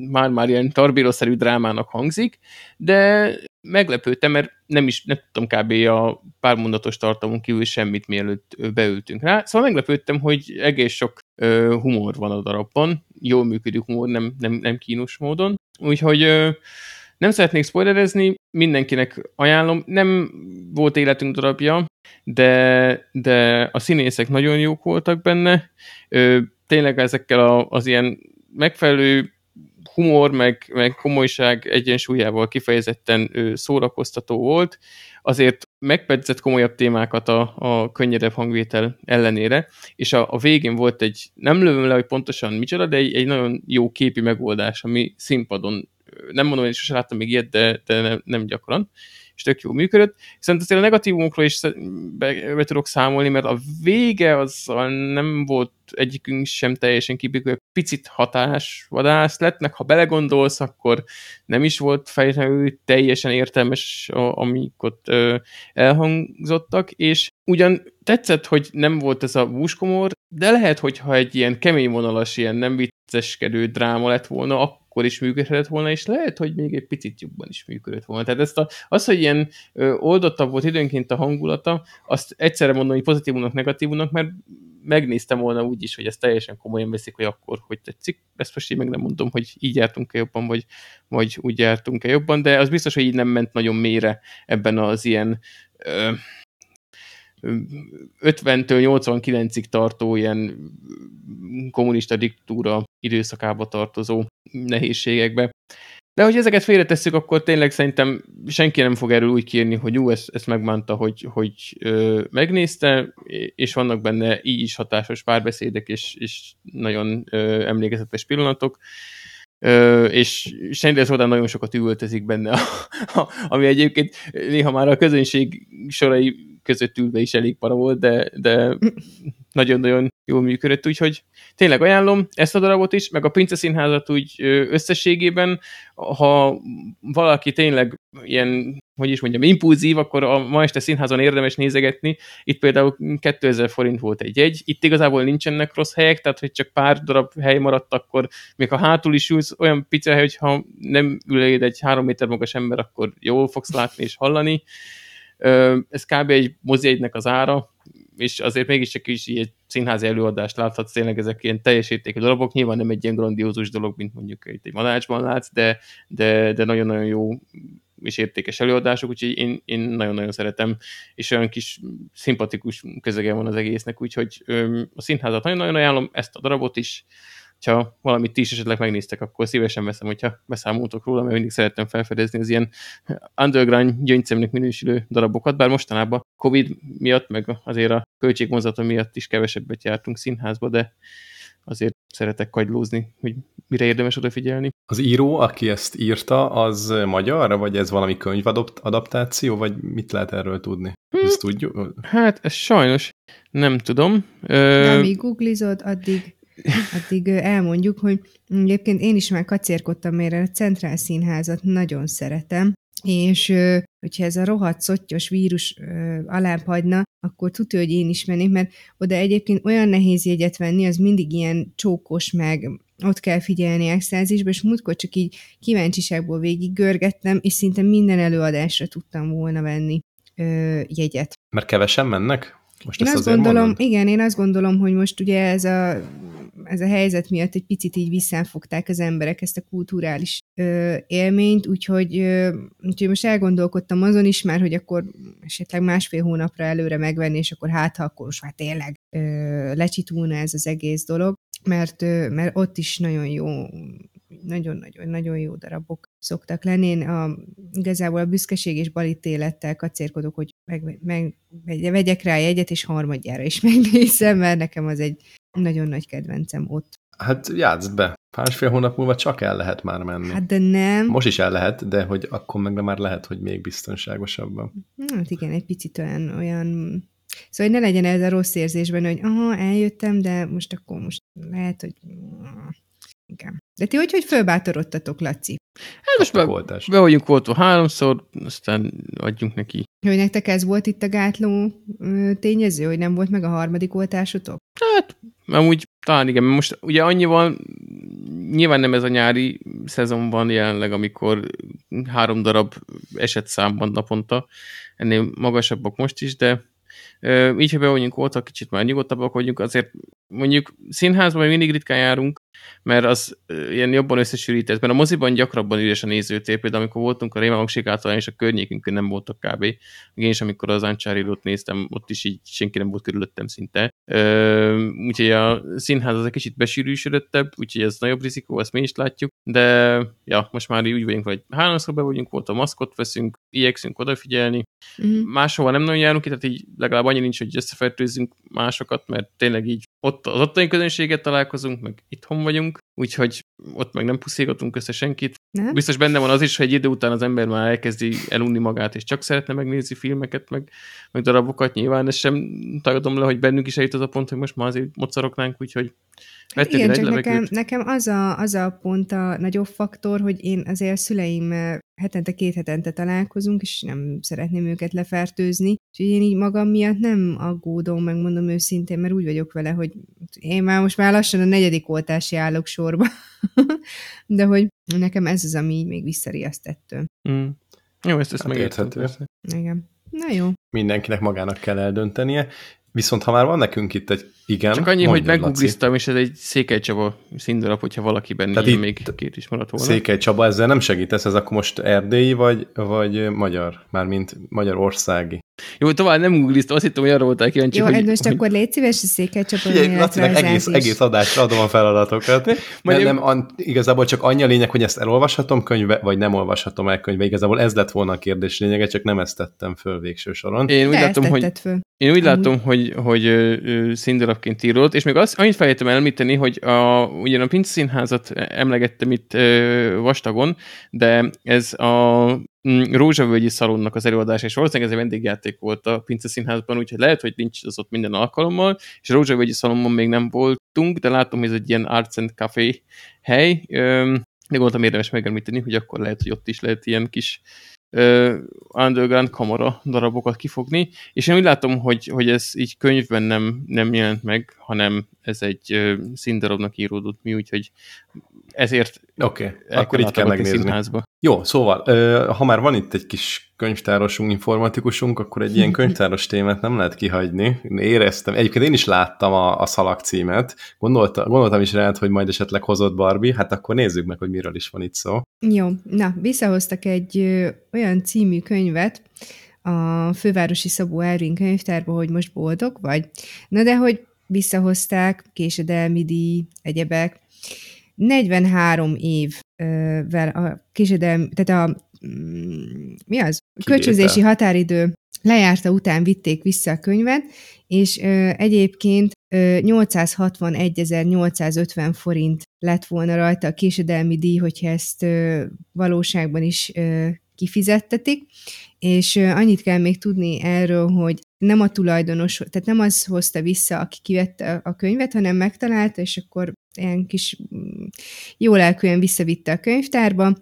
már-már ilyen tarbírószerű drámának hangzik, de meglepődtem, mert nem is, nem tudtam kb. a pár mondatos tartalmon kívül semmit, mielőtt beültünk rá. Szóval meglepődtem, hogy egész sok ö, humor van a darabban, jól működő humor, nem, nem, nem kínos módon. Úgyhogy ö, nem szeretnék spoilerezni, mindenkinek ajánlom. Nem volt életünk darabja, de, de a színészek nagyon jók voltak benne. Ö, tényleg ezekkel a, az ilyen megfelelő humor, meg, meg komolyság egyensúlyával kifejezetten ö, szórakoztató volt. Azért megpedzett komolyabb témákat a, a könnyedebb hangvétel ellenére, és a, a végén volt egy, nem lövöm le, hogy pontosan micsoda, de egy, egy nagyon jó képi megoldás, ami színpadon nem mondom, hogy sosem láttam még ilyet, de, de nem, nem gyakran, és tök jó működött. Viszont azért a negatívumokról is be, be tudok számolni, mert a vége az nem volt egyikünk sem teljesen kibékül, picit hatásvadász lett, meg ha belegondolsz, akkor nem is volt fejtelenül teljesen értelmes, amik ott ö, elhangzottak, és ugyan tetszett, hogy nem volt ez a búskomor, de lehet, hogyha egy ilyen kemény vonalas, ilyen nem vicceskedő dráma lett volna, akkor is működhetett volna, és lehet, hogy még egy picit jobban is működött volna. Tehát ezt a, az, hogy ilyen oldottabb volt időnként a hangulata, azt egyszerre mondom, hogy pozitívumnak, negatívumnak, mert megnéztem volna úgy is, hogy ezt teljesen komolyan veszik, hogy akkor, hogy tetszik. Ezt most én meg nem mondom, hogy így jártunk-e jobban, vagy, vagy úgy jártunk-e jobban, de az biztos, hogy így nem ment nagyon mélyre ebben az ilyen ö, 50-től 89-ig tartó ilyen kommunista diktúra időszakába tartozó nehézségekbe. De hogy ezeket félretesszük, akkor tényleg szerintem senki nem fog erről úgy kérni, hogy jó, ezt, ezt megmánta, hogy, hogy ö, megnézte, és vannak benne így is hatásos párbeszédek, és, és nagyon ö, emlékezetes pillanatok. Ö, és Sanders Rodán nagyon sokat üvöltezik benne, ami egyébként néha már a közönség sorai között ülve is elég para volt, de, de nagyon-nagyon jól működött, úgyhogy tényleg ajánlom ezt a darabot is, meg a Pince Színházat úgy összességében, ha valaki tényleg ilyen, hogy is mondjam, impulzív, akkor a ma este színházon érdemes nézegetni. Itt például 2000 forint volt egy jegy, itt igazából nincsenek rossz helyek, tehát hogy csak pár darab hely maradt, akkor még ha hátul is ülsz, olyan pici hely, hogyha nem ül egy három méter magas ember, akkor jól fogsz látni és hallani. Ez kb. egy moziegynek az ára, és azért mégiscsak is egy színházi előadást láthatsz, tényleg ezek ilyen teljes értékű darabok, nyilván nem egy ilyen grandiózus dolog, mint mondjuk itt egy madácsban látsz, de, de, de nagyon-nagyon jó és értékes előadások, úgyhogy én, én nagyon-nagyon szeretem, és olyan kis szimpatikus közege van az egésznek, úgyhogy a színházat nagyon-nagyon ajánlom, ezt a darabot is, ha valamit ti is esetleg megnéztek, akkor szívesen veszem, hogyha beszámoltok róla, mert mindig szerettem felfedezni az ilyen underground gyöngyszemnek minősülő darabokat, bár mostanában Covid miatt, meg azért a költségmozata miatt is kevesebbet jártunk színházba, de azért szeretek kagylózni, hogy mire érdemes odafigyelni.
Az író, aki ezt írta, az magyar, vagy ez valami könyvadaptáció, vagy mit lehet erről tudni? Hmm. Ezt tudjuk?
Hát, ez sajnos nem tudom.
De amíg googlizod, addig addig elmondjuk, hogy egyébként én is már kacérkodtam, mert a Centrál Színházat nagyon szeretem, és hogyha ez a rohadt szottyos vírus alá hagyna, akkor tudja, hogy én is mennék, mert oda egyébként olyan nehéz jegyet venni, az mindig ilyen csókos, meg ott kell figyelni extázisba, és múltkor csak így kíváncsiságból végig görgettem, és szinte minden előadásra tudtam volna venni ö, jegyet.
Mert kevesen mennek?
Most én azt gondolom, mondod? igen, én azt gondolom, hogy most ugye ez a ez a helyzet miatt egy picit így visszafogták az emberek ezt a kulturális ö, élményt, úgyhogy, ö, úgyhogy most elgondolkodtam azon is már, hogy akkor esetleg másfél hónapra előre megvenni, és akkor hát, ha akkor most már tényleg ö, lecsitulna ez az egész dolog, mert, ö, mert ott is nagyon jó nagyon-nagyon-nagyon jó darabok szoktak lenni. Én a, igazából a büszkeség és balítélettel kacérkodok, hogy meg, meg, vegyek rá egyet, és harmadjára is megnézem, mert nekem az egy nagyon nagy kedvencem ott.
Hát játsz be. Másfél hónap múlva csak el lehet már menni.
Hát de nem.
Most is el lehet, de hogy akkor meg már lehet, hogy még biztonságosabban.
Hát igen, egy picit olyan, olyan Szóval, hogy ne legyen ez a rossz érzésben, hogy aha, eljöttem, de most akkor most lehet, hogy igen. De ti hogy, hogy fölbátorodtatok, Laci?
Hát most be, be vagyunk voltva háromszor, aztán adjunk neki.
Hogy nektek ez volt itt a gátló tényező, hogy nem volt meg a harmadik oltásotok?
Hát, amúgy talán igen, mert most ugye annyi van, nyilván nem ez a nyári szezon van jelenleg, amikor három darab esetszám van naponta, ennél magasabbak most is, de így, ha be vagyunk voltak, kicsit már nyugodtabbak vagyunk, azért mondjuk színházban mindig ritkán járunk, mert az ilyen jobban összesűrített, mert a moziban gyakrabban üres a nézőtér, például amikor voltunk a Rémálom Sikátalán, és a környékünkön nem voltak kb. Én is, amikor az uncharted néztem, ott is így senki nem volt körülöttem szinte. úgyhogy a színház az egy kicsit besűrűsödöttebb, úgyhogy ez nagyobb rizikó, ezt mi is látjuk, de ja, most már úgy vagyunk, hogy háromszor be vagyunk, volt a maszkot veszünk, igyekszünk odafigyelni, uh-huh. máshova nem nagyon járunk, tehát így legalább annyi nincs, hogy összefertőzzünk másokat, mert tényleg így ott az ottani közönséget találkozunk, meg itthon vagyunk, úgyhogy ott meg nem puszígatunk össze senkit. Nem? Biztos benne van az is, hogy egy idő után az ember már elkezdi elunni magát, és csak szeretne megnézni filmeket, meg, meg darabokat. Nyilván ezt sem tagadom le, hogy bennünk is eljut az a pont, hogy most már azért mocoroknánk, úgyhogy
Hát igen, csak nekem, nekem az, a, az a pont a nagyobb faktor, hogy én azért a szüleim hetente, két hetente találkozunk, és nem szeretném őket lefertőzni. Úgyhogy én így magam miatt nem aggódom, megmondom őszintén, mert úgy vagyok vele, hogy én már most már lassan a negyedik oltási állok sorba. De hogy nekem ez az, ami így még visszariasztettő.
Mm. Jó, ezt, ezt hát megérthető.
Igen. Na jó.
Mindenkinek magának kell eldöntenie. Viszont ha már van nekünk itt egy igen.
Csak annyi, hogy meggoogliztam, és ez egy Székely Csaba színdarab, hogyha valakiben Tehát még két is maradt volna.
Székely Csaba, ezzel nem segítesz, ez akkor most erdélyi vagy, vagy magyar? Mármint magyarországi?
Jó, tovább nem googliztam, azt hittem, hogy arra voltál kíváncsi,
Jó,
hogy...
most
hogy...
akkor légy szíves a
Figyelj, Lacinak egész, egész adásra adom a feladatokat.
Majd
nem,
én-
nem, an, igazából csak annyi a lényeg, hogy ezt elolvashatom könyve, vagy nem olvashatom el könyve. Igazából ez lett volna a kérdés lényege, csak nem ezt tettem föl végső soron.
Én úgy
De
látom, hogy
föl.
Én úgy
Amúgy.
látom, hogy, hogy színdarabként íródott, és még azt, annyit felejtem említeni, hogy a, ugyan a Pince Színházat emlegettem itt ö, vastagon, de ez a Rózsavölgyi Szalonnak az előadása, és valószínűleg ez egy vendégjáték volt a Pince Színházban, úgyhogy lehet, hogy nincs az ott minden alkalommal, és Rózsavölgyi Szalonban még nem voltunk, de látom, hogy ez egy ilyen Arts and Café hely, de gondoltam érdemes megemlíteni, hogy akkor lehet, hogy ott is lehet ilyen kis ö, underground kamara darabokat kifogni, és én úgy látom, hogy, hogy ez így könyvben nem, nem jelent meg, hanem ez egy színdarabnak íródott mi, úgyhogy ezért
Oké, okay, akkor így kell megnézni.
színházba.
Jó, szóval, ha már van itt egy kis könyvtárosunk, informatikusunk, akkor egy ilyen könyvtáros témát nem lehet kihagyni. Én Éreztem, egyébként én is láttam a, a szalag címet, Gondolta, gondoltam is rád, hogy majd esetleg hozott Barbie, hát akkor nézzük meg, hogy miről is van itt szó.
Jó, na, visszahoztak egy ö, olyan című könyvet a Fővárosi Szabó Ervin könyvtárba, hogy most boldog vagy. Na de hogy visszahozták, késedelmi díj, egyebek. 43 évvel a késedelmi, tehát a mm, mi az? Kölcsönzési határidő lejárta után vitték vissza a könyvet, és ö, egyébként ö, 861.850 forint lett volna rajta a késedelmi díj, hogyha ezt ö, valóságban is ö, kifizettetik, és annyit kell még tudni erről, hogy nem a tulajdonos, tehát nem az hozta vissza, aki kivette a könyvet, hanem megtalálta, és akkor ilyen kis mm, jó lelkűen visszavitte a könyvtárba,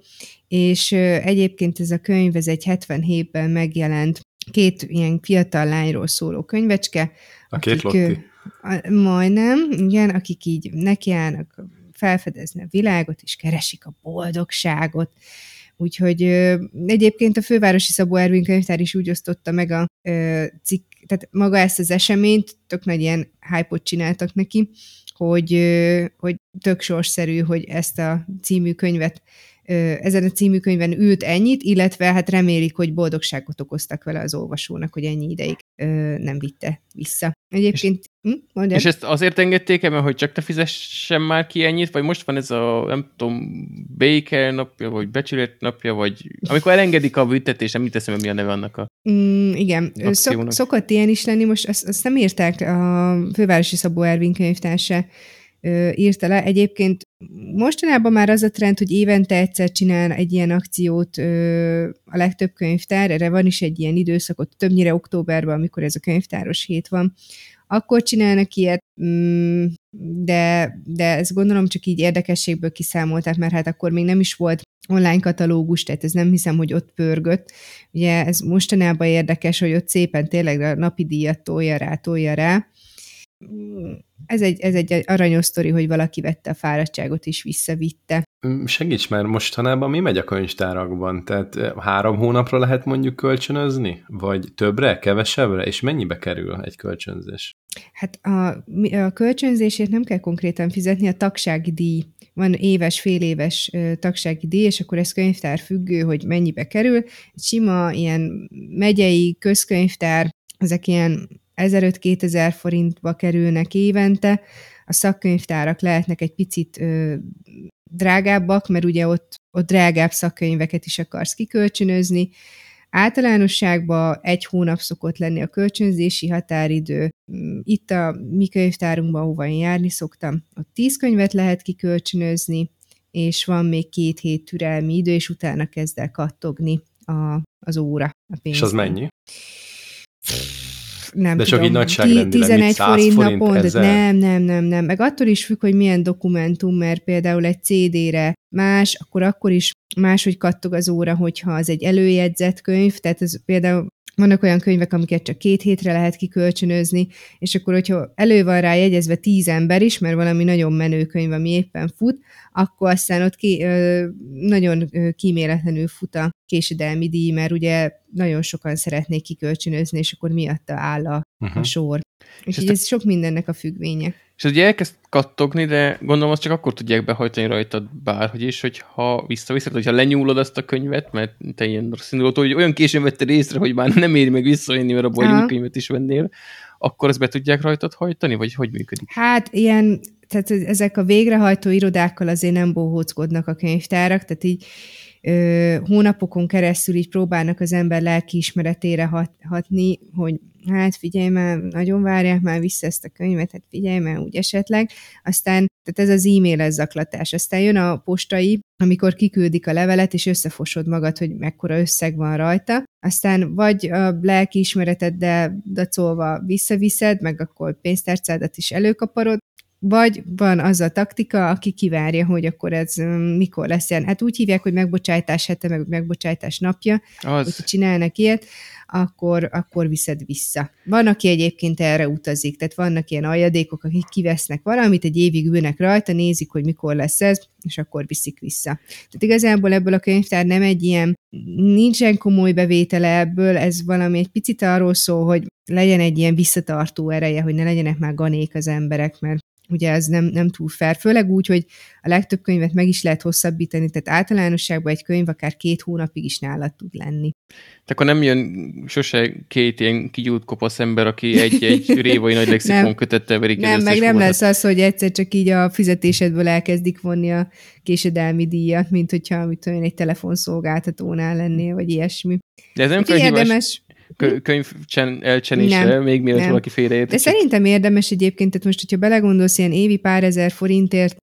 és egyébként ez a könyv, ez egy 77-ben megjelent két ilyen fiatal lányról szóló könyvecske.
A két
akik, ö,
Lotti.
Majdnem, igen, akik így nekiállnak felfedezni a világot, és keresik a boldogságot. Úgyhogy egyébként a Fővárosi Szabó Ervin könyvtár is úgy osztotta meg a cikk, tehát maga ezt az eseményt, tök nagy ilyen hype csináltak neki, hogy, hogy tök sorszerű, hogy ezt a című könyvet ezen a című könyven ült ennyit, illetve hát remélik, hogy boldogságot okoztak vele az olvasónak, hogy ennyi ideig nem vitte vissza. Egyébként, hm, mondjad?
És ezt azért engedték el, mert hogy csak te fizessen már ki ennyit, vagy most van ez a, nem tudom, Baker napja, vagy Becsület napja, vagy amikor elengedik a büntetést, nem teszem, mi a neve annak a...
Mm, igen, Szok, szokott ilyen is lenni, most azt, azt nem írták, a Fővárosi Szabó Ervin könyvtársa írta le. Egyébként mostanában már az a trend, hogy évente egyszer csinál egy ilyen akciót a legtöbb könyvtár, erre van is egy ilyen időszakot, többnyire októberben, amikor ez a könyvtáros hét van, akkor csinálnak ilyet, mm, de, de ezt gondolom csak így érdekességből kiszámolták, mert hát akkor még nem is volt online katalógus, tehát ez nem hiszem, hogy ott pörgött. Ugye ez mostanában érdekes, hogy ott szépen tényleg a napi díjat tolja rá, tolja rá. Ez egy, ez egy aranyos sztori, hogy valaki vette a fáradtságot és visszavitte.
Segíts már, mostanában mi megy a könyvtárakban? Tehát eh, három hónapra lehet mondjuk kölcsönözni? Vagy többre, kevesebbre? És mennyibe kerül egy kölcsönzés?
Hát a, a kölcsönzésért nem kell konkrétan fizetni, a tagsági díj. Van éves, fél éves ö, tagsági díj, és akkor ez könyvtár függő, hogy mennyibe kerül. Egy sima ilyen megyei közkönyvtár, ezek ilyen 1500-2000 forintba kerülnek évente. A szakkönyvtárak lehetnek egy picit ö, drágábbak, mert ugye ott, ott drágább szakkönyveket is akarsz kikölcsönözni. Általánosságban egy hónap szokott lenni a kölcsönzési határidő. Itt a mi könyvtárunkban, ahova én járni szoktam, ott tíz könyvet lehet kikölcsönözni, és van még két hét türelmi idő, és utána kezd el kattogni a, az óra. A.
És az mennyi?
Nem
De csak
tudom,
így nagyságrendileg, mit,
11
100
forint, naponta, nem, nem, nem, nem. Meg attól is függ, hogy milyen dokumentum, mert például egy CD-re más, akkor akkor is máshogy kattog az óra, hogyha az egy előjegyzett könyv, tehát ez például vannak olyan könyvek, amiket csak két hétre lehet kikölcsönözni, és akkor, hogyha elő van rá jegyezve tíz ember is, mert valami nagyon menő könyv, ami éppen fut, akkor aztán ott ki, nagyon kíméletlenül fut a késedelmi díj, mert ugye nagyon sokan szeretnék kikölcsönözni, és akkor miatta áll a,
Uh-huh.
a sor. És
ezt
így
a-
ez sok mindennek a függvénye.
És ugye elkezd kattogni, de gondolom azt csak akkor tudják behajtani rajtad bárhogy is, hogyha visszaviszed, hogyha lenyúlod azt a könyvet, mert te ilyen rossz hogy olyan későn vetted észre, hogy már nem éri meg visszajönni, mert egy könyvet is vennél, akkor ezt be tudják rajtad hajtani, vagy hogy működik?
Hát ilyen, tehát ezek a végrehajtó irodákkal azért nem bohóckodnak a könyvtárak, tehát így ö, hónapokon keresztül így próbálnak az ember lelki ismeretére hat, hatni, hogy hát figyelj már, nagyon várják már vissza ezt a könyvet, hát figyelj már úgy esetleg. Aztán, tehát ez az e-mailes zaklatás. Aztán jön a postai, amikor kiküldik a levelet, és összefosod magad, hogy mekkora összeg van rajta. Aztán vagy a lelki ismereteddel dacolva visszaviszed, meg akkor pénztárcádat is előkaparod, vagy van az a taktika, aki kivárja, hogy akkor ez mikor lesz ilyen. Hát úgy hívják, hogy megbocsájtás hete, meg megbocsájtás napja, az. hogyha csinálnak ilyet, akkor, akkor viszed vissza. Van, aki egyébként erre utazik, tehát vannak ilyen aljadékok, akik kivesznek valamit, egy évig ülnek rajta, nézik, hogy mikor lesz ez, és akkor viszik vissza. Tehát igazából ebből a könyvtár nem egy ilyen, nincsen komoly bevétele ebből, ez valami egy picit arról szól, hogy legyen egy ilyen visszatartó ereje, hogy ne legyenek már ganék az emberek, mert ugye ez nem, nem túl fair, főleg úgy, hogy a legtöbb könyvet meg is lehet hosszabbítani, tehát általánosságban egy könyv akár két hónapig is nálad tud lenni.
Tehát akkor nem jön sose két ilyen kigyújt kopasz ember, aki egy-egy révai nagy lexikon kötettel verik
Nem, meg nem lesz az, hogy egyszer csak így a fizetésedből elkezdik vonni a késedelmi díjat, mint hogyha mit tudom, egy telefonszolgáltatónál lennél, vagy ilyesmi.
De ez nem érdemes könyv elcsenése, még mielőtt valaki félreért.
De szerintem érdemes egyébként, tehát most, hogyha belegondolsz, ilyen évi pár ezer forintért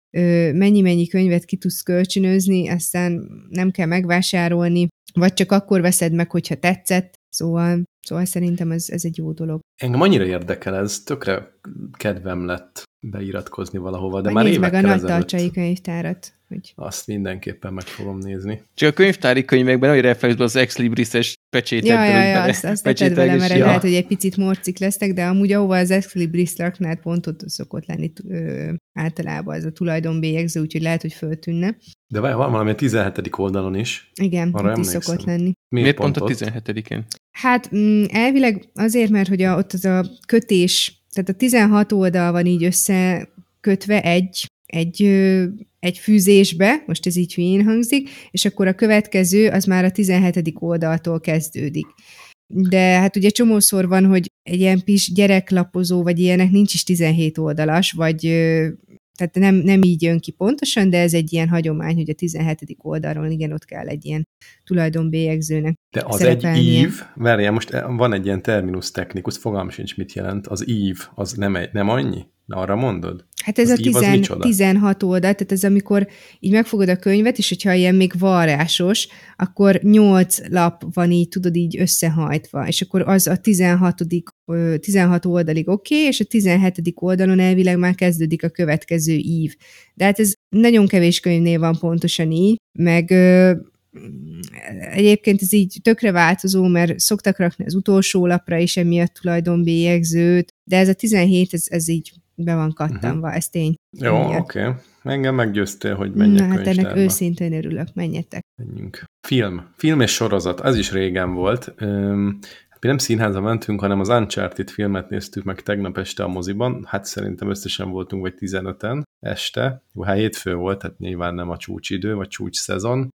mennyi-mennyi könyvet ki tudsz kölcsönözni, aztán nem kell megvásárolni, vagy csak akkor veszed meg, hogyha tetszett, szóval, szóval szerintem ez, ez egy jó dolog.
Engem annyira érdekel ez, tökre kedvem lett beiratkozni valahova, de
Vagy
már évekkel
meg a nagy tartsai könyvtárat.
Hogy... Azt mindenképpen meg fogom nézni.
Csak a könyvtári könyvekben olyan reflexből az Ex Libris-es pecsétet.
Ja, ja, ja, azt, azt tedd vele, mert ja. lehet, hogy egy picit morcik lesznek, de amúgy ahova az Ex Libris raknád, pont ott szokott lenni ö, általában ez a tulajdonbélyegző, úgyhogy lehet, hogy föltűnne.
De van valami a 17. oldalon is.
Igen, Arra ott is szokott lenni. Miért,
Miért pont, pont a 17-én?
Hát mm, elvileg azért, mert hogy a, ott az a kötés, tehát a 16 oldal van így összekötve egy, egy egy fűzésbe, most ez így hülyén hangzik, és akkor a következő az már a 17. oldaltól kezdődik. De hát ugye csomószor van, hogy egy ilyen pis gyereklapozó, vagy ilyenek nincs is 17 oldalas, vagy tehát nem, nem így jön ki pontosan, de ez egy ilyen hagyomány, hogy a 17. oldalról igen, ott kell egy ilyen tulajdonbélyegzőnek
De az egy ív, várjál, most van egy ilyen terminus technikus, fogalmam sincs, mit jelent. Az ív, az nem, egy, nem annyi? Arra mondod?
Hát ez az a tizen, 16 oldal, tehát ez amikor így megfogod a könyvet, és hogyha ilyen még varrásos, akkor 8 lap van így, tudod, így összehajtva, és akkor az a 16. 16 oldalig oké, okay, és a 17. oldalon elvileg már kezdődik a következő ív. De hát ez nagyon kevés könyvnél van pontosan így, meg egyébként ez így tökre változó, mert szoktak rakni az utolsó lapra is emiatt tulajdonbélyegzőt, de ez a 17, ez, ez így be van kattanva, uh-huh. ez tény.
Jó, oké. Okay. Engem meggyőztél, hogy menjek Na,
hát ennek őszintén örülök, menjetek.
Menjünk. Film. Film és sorozat, ez is régen volt. Üm, mi nem színházba mentünk, hanem az Uncharted filmet néztük meg tegnap este a moziban. Hát szerintem összesen voltunk vagy 15-en este. Jó, hát hétfő volt, tehát nyilván nem a csúcsidő, vagy csúcs szezon.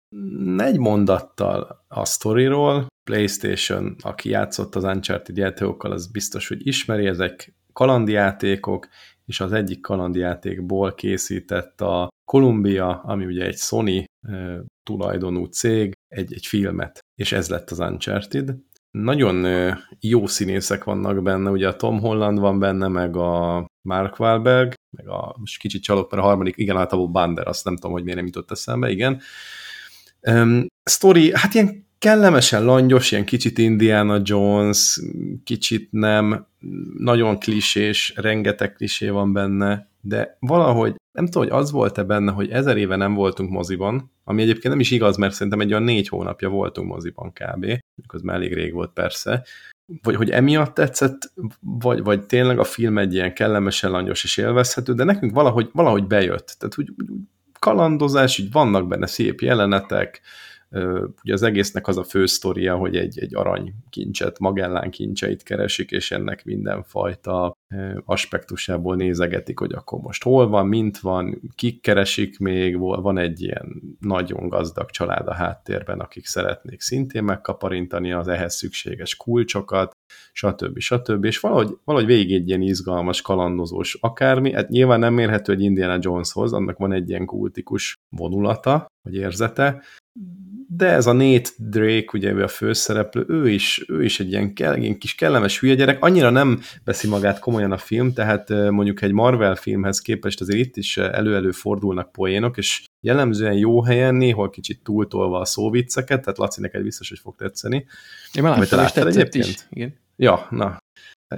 Egy mondattal a sztoriról. PlayStation, aki játszott az Uncharted játékokkal, az biztos, hogy ismeri, ezek kalandjátékok, és az egyik kalandjátékból készített a Columbia, ami ugye egy Sony e, tulajdonú cég, egy, egy filmet, és ez lett az Uncharted. Nagyon e, jó színészek vannak benne, ugye a Tom Holland van benne, meg a Mark Wahlberg, meg a, most kicsit csalok, mert a harmadik, igen, általában Bander, azt nem tudom, hogy miért nem jutott eszembe, igen. Um, story, hát ilyen kellemesen langyos, ilyen kicsit Indiana Jones, kicsit nem, nagyon klisés, rengeteg klisé van benne, de valahogy nem tudom, hogy az volt-e benne, hogy ezer éve nem voltunk moziban, ami egyébként nem is igaz, mert szerintem egy olyan négy hónapja voltunk moziban kb. Már elég rég volt persze. Vagy hogy emiatt tetszett, vagy, vagy tényleg a film egy ilyen kellemesen langyos és élvezhető, de nekünk valahogy, valahogy bejött. Tehát úgy, úgy kalandozás, úgy vannak benne szép jelenetek, Ugye az egésznek az a fő sztoria, hogy egy, egy arany kincset, magellán kincseit keresik, és ennek mindenfajta aspektusából nézegetik, hogy akkor most hol van, mint van, kik keresik még, van egy ilyen nagyon gazdag család a háttérben, akik szeretnék szintén megkaparintani az ehhez szükséges kulcsokat, stb. stb. És valahogy, valahogy végig egy ilyen izgalmas, kalandozós akármi. Hát nyilván nem mérhető egy Indiana Joneshoz, annak van egy ilyen kultikus vonulata, vagy érzete, de ez a Nate Drake, ugye ő a főszereplő, ő is, ő is egy ilyen, kell, ilyen kis kellemes hülye gyerek, annyira nem veszi magát komolyan a film, tehát mondjuk egy Marvel filmhez képest azért itt is elő-elő fordulnak poénok, és jellemzően jó helyen, néhol kicsit túltolva a szóvicceket, tehát Laci, neked biztos, hogy fog tetszeni.
Én már láttam, és tetszett is. Igen.
Ja, na,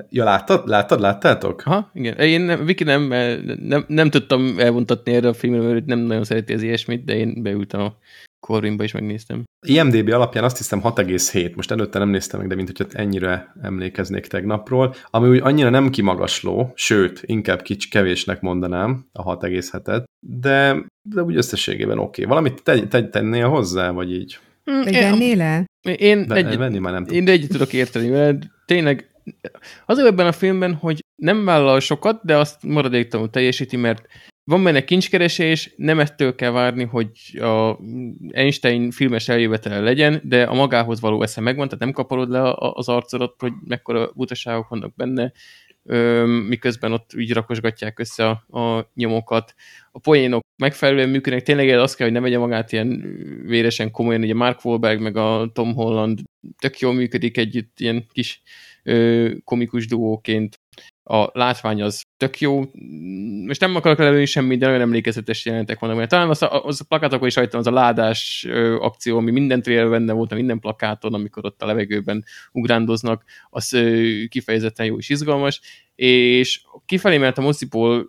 Ja, láttad? Láttad? Láttátok?
Ha, igen. Én, Viki nem, nem, nem tudtam elvontatni erre a filmre, mert nem nagyon szereti az ilyesmit, de én beültem a Corvinba is megnéztem.
IMDB alapján azt hiszem 6,7, most előtte nem néztem meg, de mint hogy ennyire emlékeznék tegnapról, ami úgy annyira nem kimagasló, sőt, inkább kics, kevésnek mondanám a 6,7-et, de, de úgy összességében oké. Okay. Valamit te, te, tennél hozzá, vagy így?
Mm, vennél el?
Én, egy, venni már nem én egyet tudok érteni, mert tényleg az ebben a filmben, hogy nem vállal sokat, de azt maradéktalanul teljesíti, mert van benne kincskeresés, nem ettől kell várni, hogy a Einstein filmes eljövetele legyen, de a magához való esze megvan, tehát nem kaparod le az arcodat, hogy mekkora butaságok vannak benne, miközben ott úgy rakosgatják össze a, a nyomokat. A poénok megfelelően működnek, tényleg azt kell, hogy ne vegye magát ilyen véresen komolyan, ugye Mark Wahlberg meg a Tom Holland tök jól működik együtt, ilyen kis ö, komikus duóként a látvány az tök jó. Most nem akarok előni semmit, de nagyon emlékezetes jelentek vannak. Mert talán az a, az a plakátokon is rajtam az a ládás ö, akció, ami mindent vél benne volt, minden plakáton, amikor ott a levegőben ugrándoznak, az ö, kifejezetten jó és izgalmas. És kifelé mert a moziból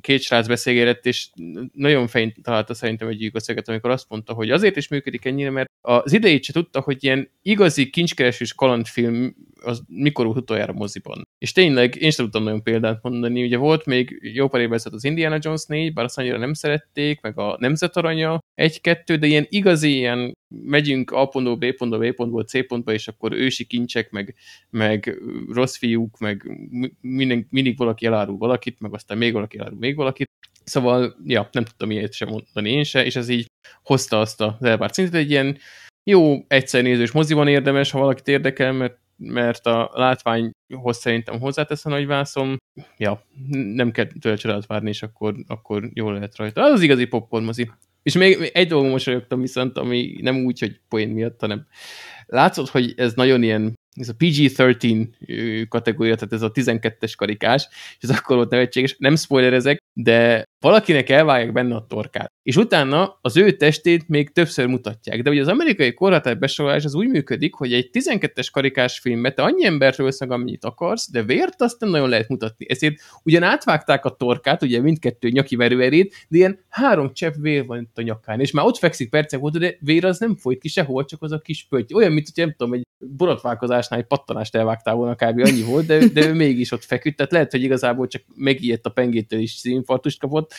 két srác beszélgetett, és nagyon fején találta szerintem egy gyűgösszeget, amikor azt mondta, hogy azért is működik ennyire, mert az idejét se tudta, hogy ilyen igazi kincskeresős kalandfilm az mikor volt utoljára moziban. És tényleg, én sem tudtam nagyon példát mondani, ugye volt még jó pár évvel az Indiana Jones 4, bár azt annyira nem szerették, meg a Nemzet Aranya egy-kettő, de ilyen igazi ilyen megyünk A pontból B pontból, B pontból C pontba, és akkor ősi kincsek, meg, meg rossz fiúk, meg minden, mindig valaki elárul valakit, meg aztán még valaki elárul még valakit. Szóval, ja, nem tudtam ilyet sem mondani én se, és ez így hozta azt az elvárt szintet, egy ilyen jó egyszer nézős moziban érdemes, ha valakit érdekel, mert mert a látványhoz szerintem hozzátesz a nagyvászom. Ja, nem kell tőle csodát várni, és akkor, akkor jól lehet rajta. Az az igazi popcorn mozi. És még egy dolgon mosolyogtam viszont, ami nem úgy, hogy poén miatt, hanem látszott, hogy ez nagyon ilyen ez a PG-13 kategória, tehát ez a 12-es karikás, és ez akkor volt nevetséges, nem spoilerezek, de valakinek elvágják benne a torkát. És utána az ő testét még többször mutatják. De ugye az amerikai korhatár besorolás az úgy működik, hogy egy 12-es karikás filmbe te annyi embert ölsz meg, amennyit akarsz, de vért azt nem nagyon lehet mutatni. Ezért ugyan átvágták a torkát, ugye mindkettő nyaki verőerét, de ilyen három csepp vér van itt a nyakán, és már ott fekszik percek óta, de vér az nem folyt ki sehol, csak az a kis pötty. Olyan, mint hogy nem tudom, egy borotválkozásnál egy pattanást elvágtál volna kb. annyi volt, de, de ő mégis ott feküdt, tehát lehet, hogy igazából csak megijedt a pengétől is színinfarktust kapott,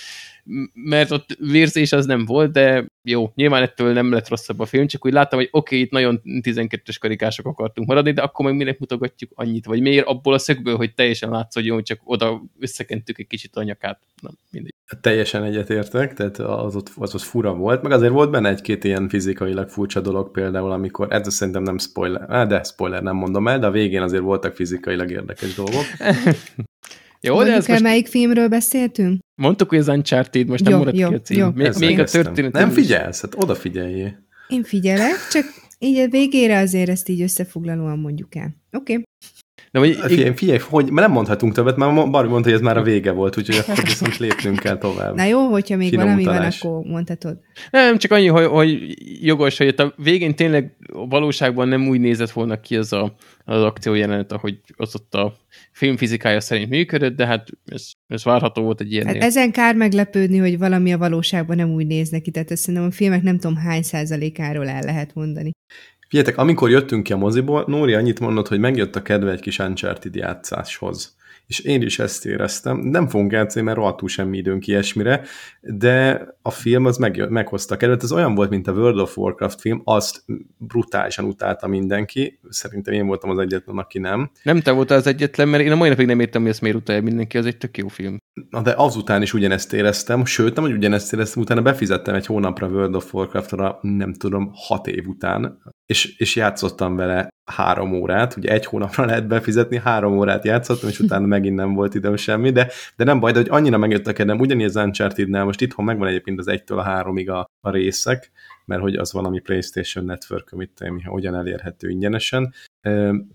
mert ott vérzés az nem volt, de jó, nyilván ettől nem lett rosszabb a film, csak úgy láttam, hogy oké, okay, itt nagyon 12-es karikások akartunk maradni, de akkor meg minek mutogatjuk annyit, vagy miért abból a szögből, hogy teljesen látsz, hogy jó, csak oda összekentük egy kicsit a nyakát. Na, mindegy.
Teljesen egyetértek, tehát az ott, az ott fura volt, meg azért volt benne egy-két ilyen fizikailag furcsa dolog például, amikor, ez szerintem nem spoiler, de spoiler nem mondom el, de a végén azért voltak fizikailag érdekes dolgok.
Jó, Mondjuk de ez el, most... melyik filmről beszéltünk?
Mondtuk, hogy az Uncharted, most nem maradt ki a cím. Jó, még, még a történet.
Nem figyelsz, hát odafigyeljél.
Én figyelek, csak így a végére azért ezt így összefoglalóan mondjuk el. Oké. Okay.
De hogy, figyelj, figyelj, hogy nem mondhatunk többet, mert Barbie mondta, hogy ez már a vége volt, úgyhogy akkor viszont lépnünk kell tovább.
Na jó, hogyha még Finom valami utalás. van, akkor mondhatod.
Nem, csak annyi, hogy, hogy jogos, hogy a végén tényleg valóságban nem úgy nézett volna ki az a, az akció jelenet, ahogy az ott a filmfizikája szerint működött, de hát ez, ez várható volt egy ilyen. Hát
ezen kár meglepődni, hogy valami a valóságban nem úgy néz neki, tehát ezt szerintem a filmek nem tudom hány százalékáról el lehet mondani.
Figyeljetek, amikor jöttünk ki a moziból, Nóri annyit mondott, hogy megjött a kedve egy kis Uncharted játszáshoz. És én is ezt éreztem. Nem fogunk játszani, mert rohadtul semmi időnk ilyesmire, de a film az meg, meghozta kedvet. Ez olyan volt, mint a World of Warcraft film, azt brutálisan utálta mindenki. Szerintem én voltam az egyetlen, aki nem.
Nem te voltál az egyetlen, mert én a mai napig nem értem, hogy ezt miért utálja mindenki, az egy tök jó film.
Na de azután is ugyanezt éreztem, sőt nem, hogy ugyanezt éreztem, utána befizettem egy hónapra World of Warcraft-ra, nem tudom, hat év után, és, és játszottam vele három órát, ugye egy hónapra lehet befizetni, három órát játszottam, és utána megint nem volt időm semmi, de, de nem baj, de hogy annyira megjött a kedvem, az Uncharted-nál, most itthon megvan egyébként az egytől a háromig a, a részek, mert hogy az valami PlayStation Network, amit ami hogyan elérhető ingyenesen.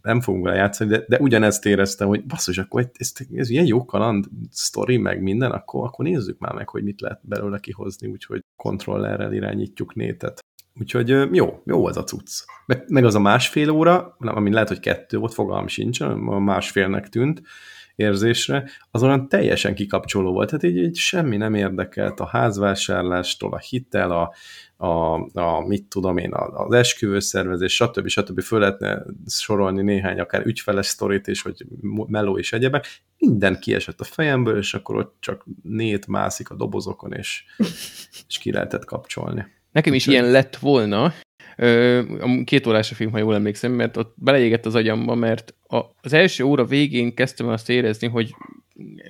Nem fogunk vele játszani, de, de ugyanezt éreztem, hogy basszus, akkor ez, ez ilyen jó kaland sztori, meg minden, akkor, akkor nézzük már meg, hogy mit lehet belőle kihozni, úgyhogy kontrollerrel irányítjuk nétet. Úgyhogy jó, jó ez a cucc. Meg, az a másfél óra, ami lehet, hogy kettő volt, fogalm sincs, a másfélnek tűnt érzésre, az olyan teljesen kikapcsoló volt. Tehát így, így semmi nem érdekelt a házvásárlástól, a hitel, a, a, a mit tudom én, az esküvőszervezés, stb. stb. föl lehetne sorolni néhány akár ügyfeles sztorit és hogy meló és egyebek. Minden kiesett a fejemből, és akkor ott csak nét mászik a dobozokon, és, és ki lehetett kapcsolni.
Nekem is ilyen lett volna, a két órás a film, ha jól emlékszem, mert ott beleégett az agyamba, mert a, az első óra végén kezdtem azt érezni, hogy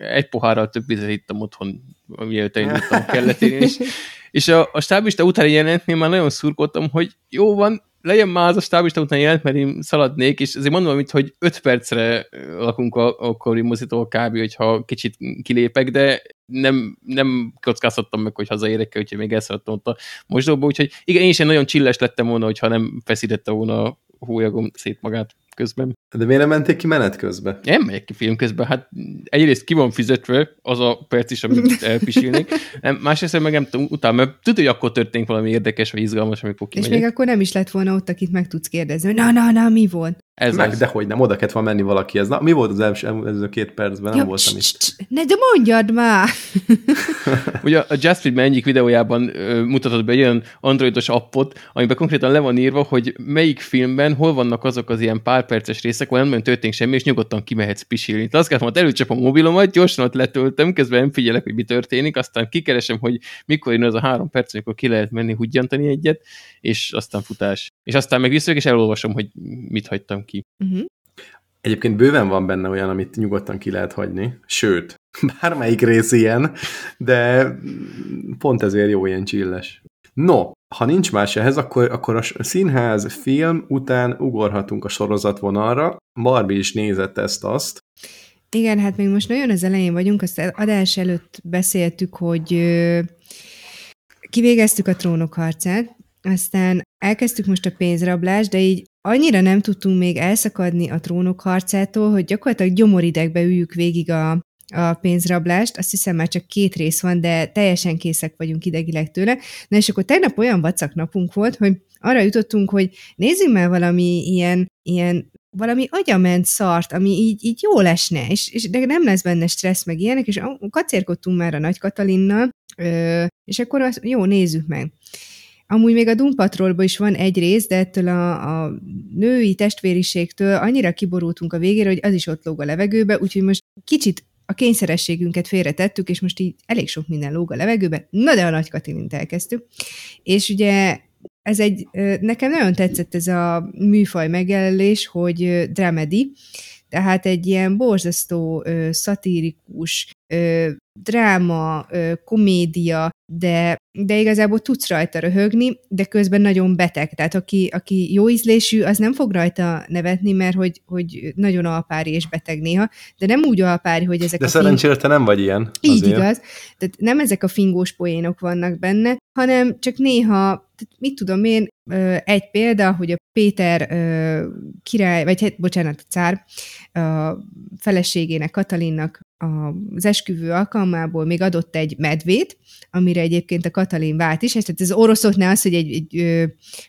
egy pohárral több vizet ittam otthon, mielőtt elindultam a kelletén, és, és a, a stábista utáni jelentnél már nagyon szurkoltam, hogy jó van, legyen már az a stábista után jelent, mert én szaladnék, és azért mondom, amit, hogy öt percre lakunk a, a Kori mozitól kb., hogyha kicsit kilépek, de nem, nem kockáztattam meg, hogy hazaérek el, úgyhogy még elszaladtam ott a mosdóba, úgyhogy igen, én is nagyon csilles lettem volna, hogyha nem feszítette volna a hólyagom szét magát közben.
De miért nem menték ki menet közben?
Nem megyek ki film közben, hát egyrészt ki van fizetve az a perc is, amit elpisilnék, nem, másrészt meg nem tudom, utána, mert tudod, hogy akkor történik valami érdekes vagy izgalmas, amikor kimegyek.
És még akkor nem is lett volna ott, akit meg tudsz kérdezni, hogy na, na, na, mi volt?
Ez Meg, az. hogy nem, oda kellett volna menni valakihez. Na, mi volt az első, előző két percben? Nem ja, voltam itt.
Ne, de mondjad már!
Ugye a Just Friedman egyik videójában ö, mutatott be egy olyan androidos appot, amiben konkrétan le van írva, hogy melyik filmben hol vannak azok az ilyen pár perces részek, ahol nem történik semmi, és nyugodtan kimehetsz pisilni. Tehát azt kellett, hogy előcsapom a mobilomat, gyorsan ott letöltöm, közben nem figyelek, hogy mi történik, aztán kikeresem, hogy mikor jön az a három perc, amikor ki lehet menni húgyantani egyet, és aztán futás. És aztán meg visszajövök, és elolvasom, hogy mit hagytam ki. Uh-huh.
Egyébként bőven van benne olyan, amit nyugodtan ki lehet hagyni, sőt, bármelyik rész ilyen, de pont ezért jó ilyen csilles. No, ha nincs más ehhez, akkor, akkor a színház film után ugorhatunk a sorozatvonalra. Barbie is nézett ezt-azt.
Igen, hát még most nagyon az elején vagyunk, azt adás előtt beszéltük, hogy kivégeztük a trónok harcát, aztán elkezdtük most a pénzrablást, de így annyira nem tudtunk még elszakadni a trónok harcától, hogy gyakorlatilag gyomoridegbe üljük végig a, a pénzrablást, azt hiszem már csak két rész van, de teljesen készek vagyunk idegileg tőle. Na és akkor tegnap olyan vacak napunk volt, hogy arra jutottunk, hogy nézzünk már valami ilyen, ilyen valami agyament szart, ami így, így jó lesne, és, és de nem lesz benne stressz meg ilyenek, és kacérkodtunk már a Nagy Katalinnal, és akkor azt, jó, nézzük meg. Amúgy még a Dumpatrolban is van egy rész, de ettől a, a női testvériségtől annyira kiborultunk a végére, hogy az is ott lóg a levegőbe, úgyhogy most kicsit a kényszerességünket félretettük, és most így elég sok minden lóg a levegőbe, na de a Nagy Katilint elkezdtük. És ugye ez egy, nekem nagyon tetszett ez a műfaj megjelölés, hogy dramedy, tehát egy ilyen borzasztó szatirikus, dráma, komédia, de, de igazából tudsz rajta röhögni, de közben nagyon beteg. Tehát aki, aki jó ízlésű, az nem fog rajta nevetni, mert hogy, hogy nagyon alpári és beteg néha, de nem úgy alpári, hogy ezek
de
a
szerencsére fing... te nem vagy ilyen.
Így azért. igaz. Tehát nem ezek a fingós poénok vannak benne, hanem csak néha mit tudom én, egy példa, hogy a Péter király, vagy hát, bocsánat, a cár a feleségének, Katalinnak az esküvő alkalmából még adott egy medvét, amire egyébként a Katalin vált is, és tehát ez oroszoknál az, hogy egy, egy ö,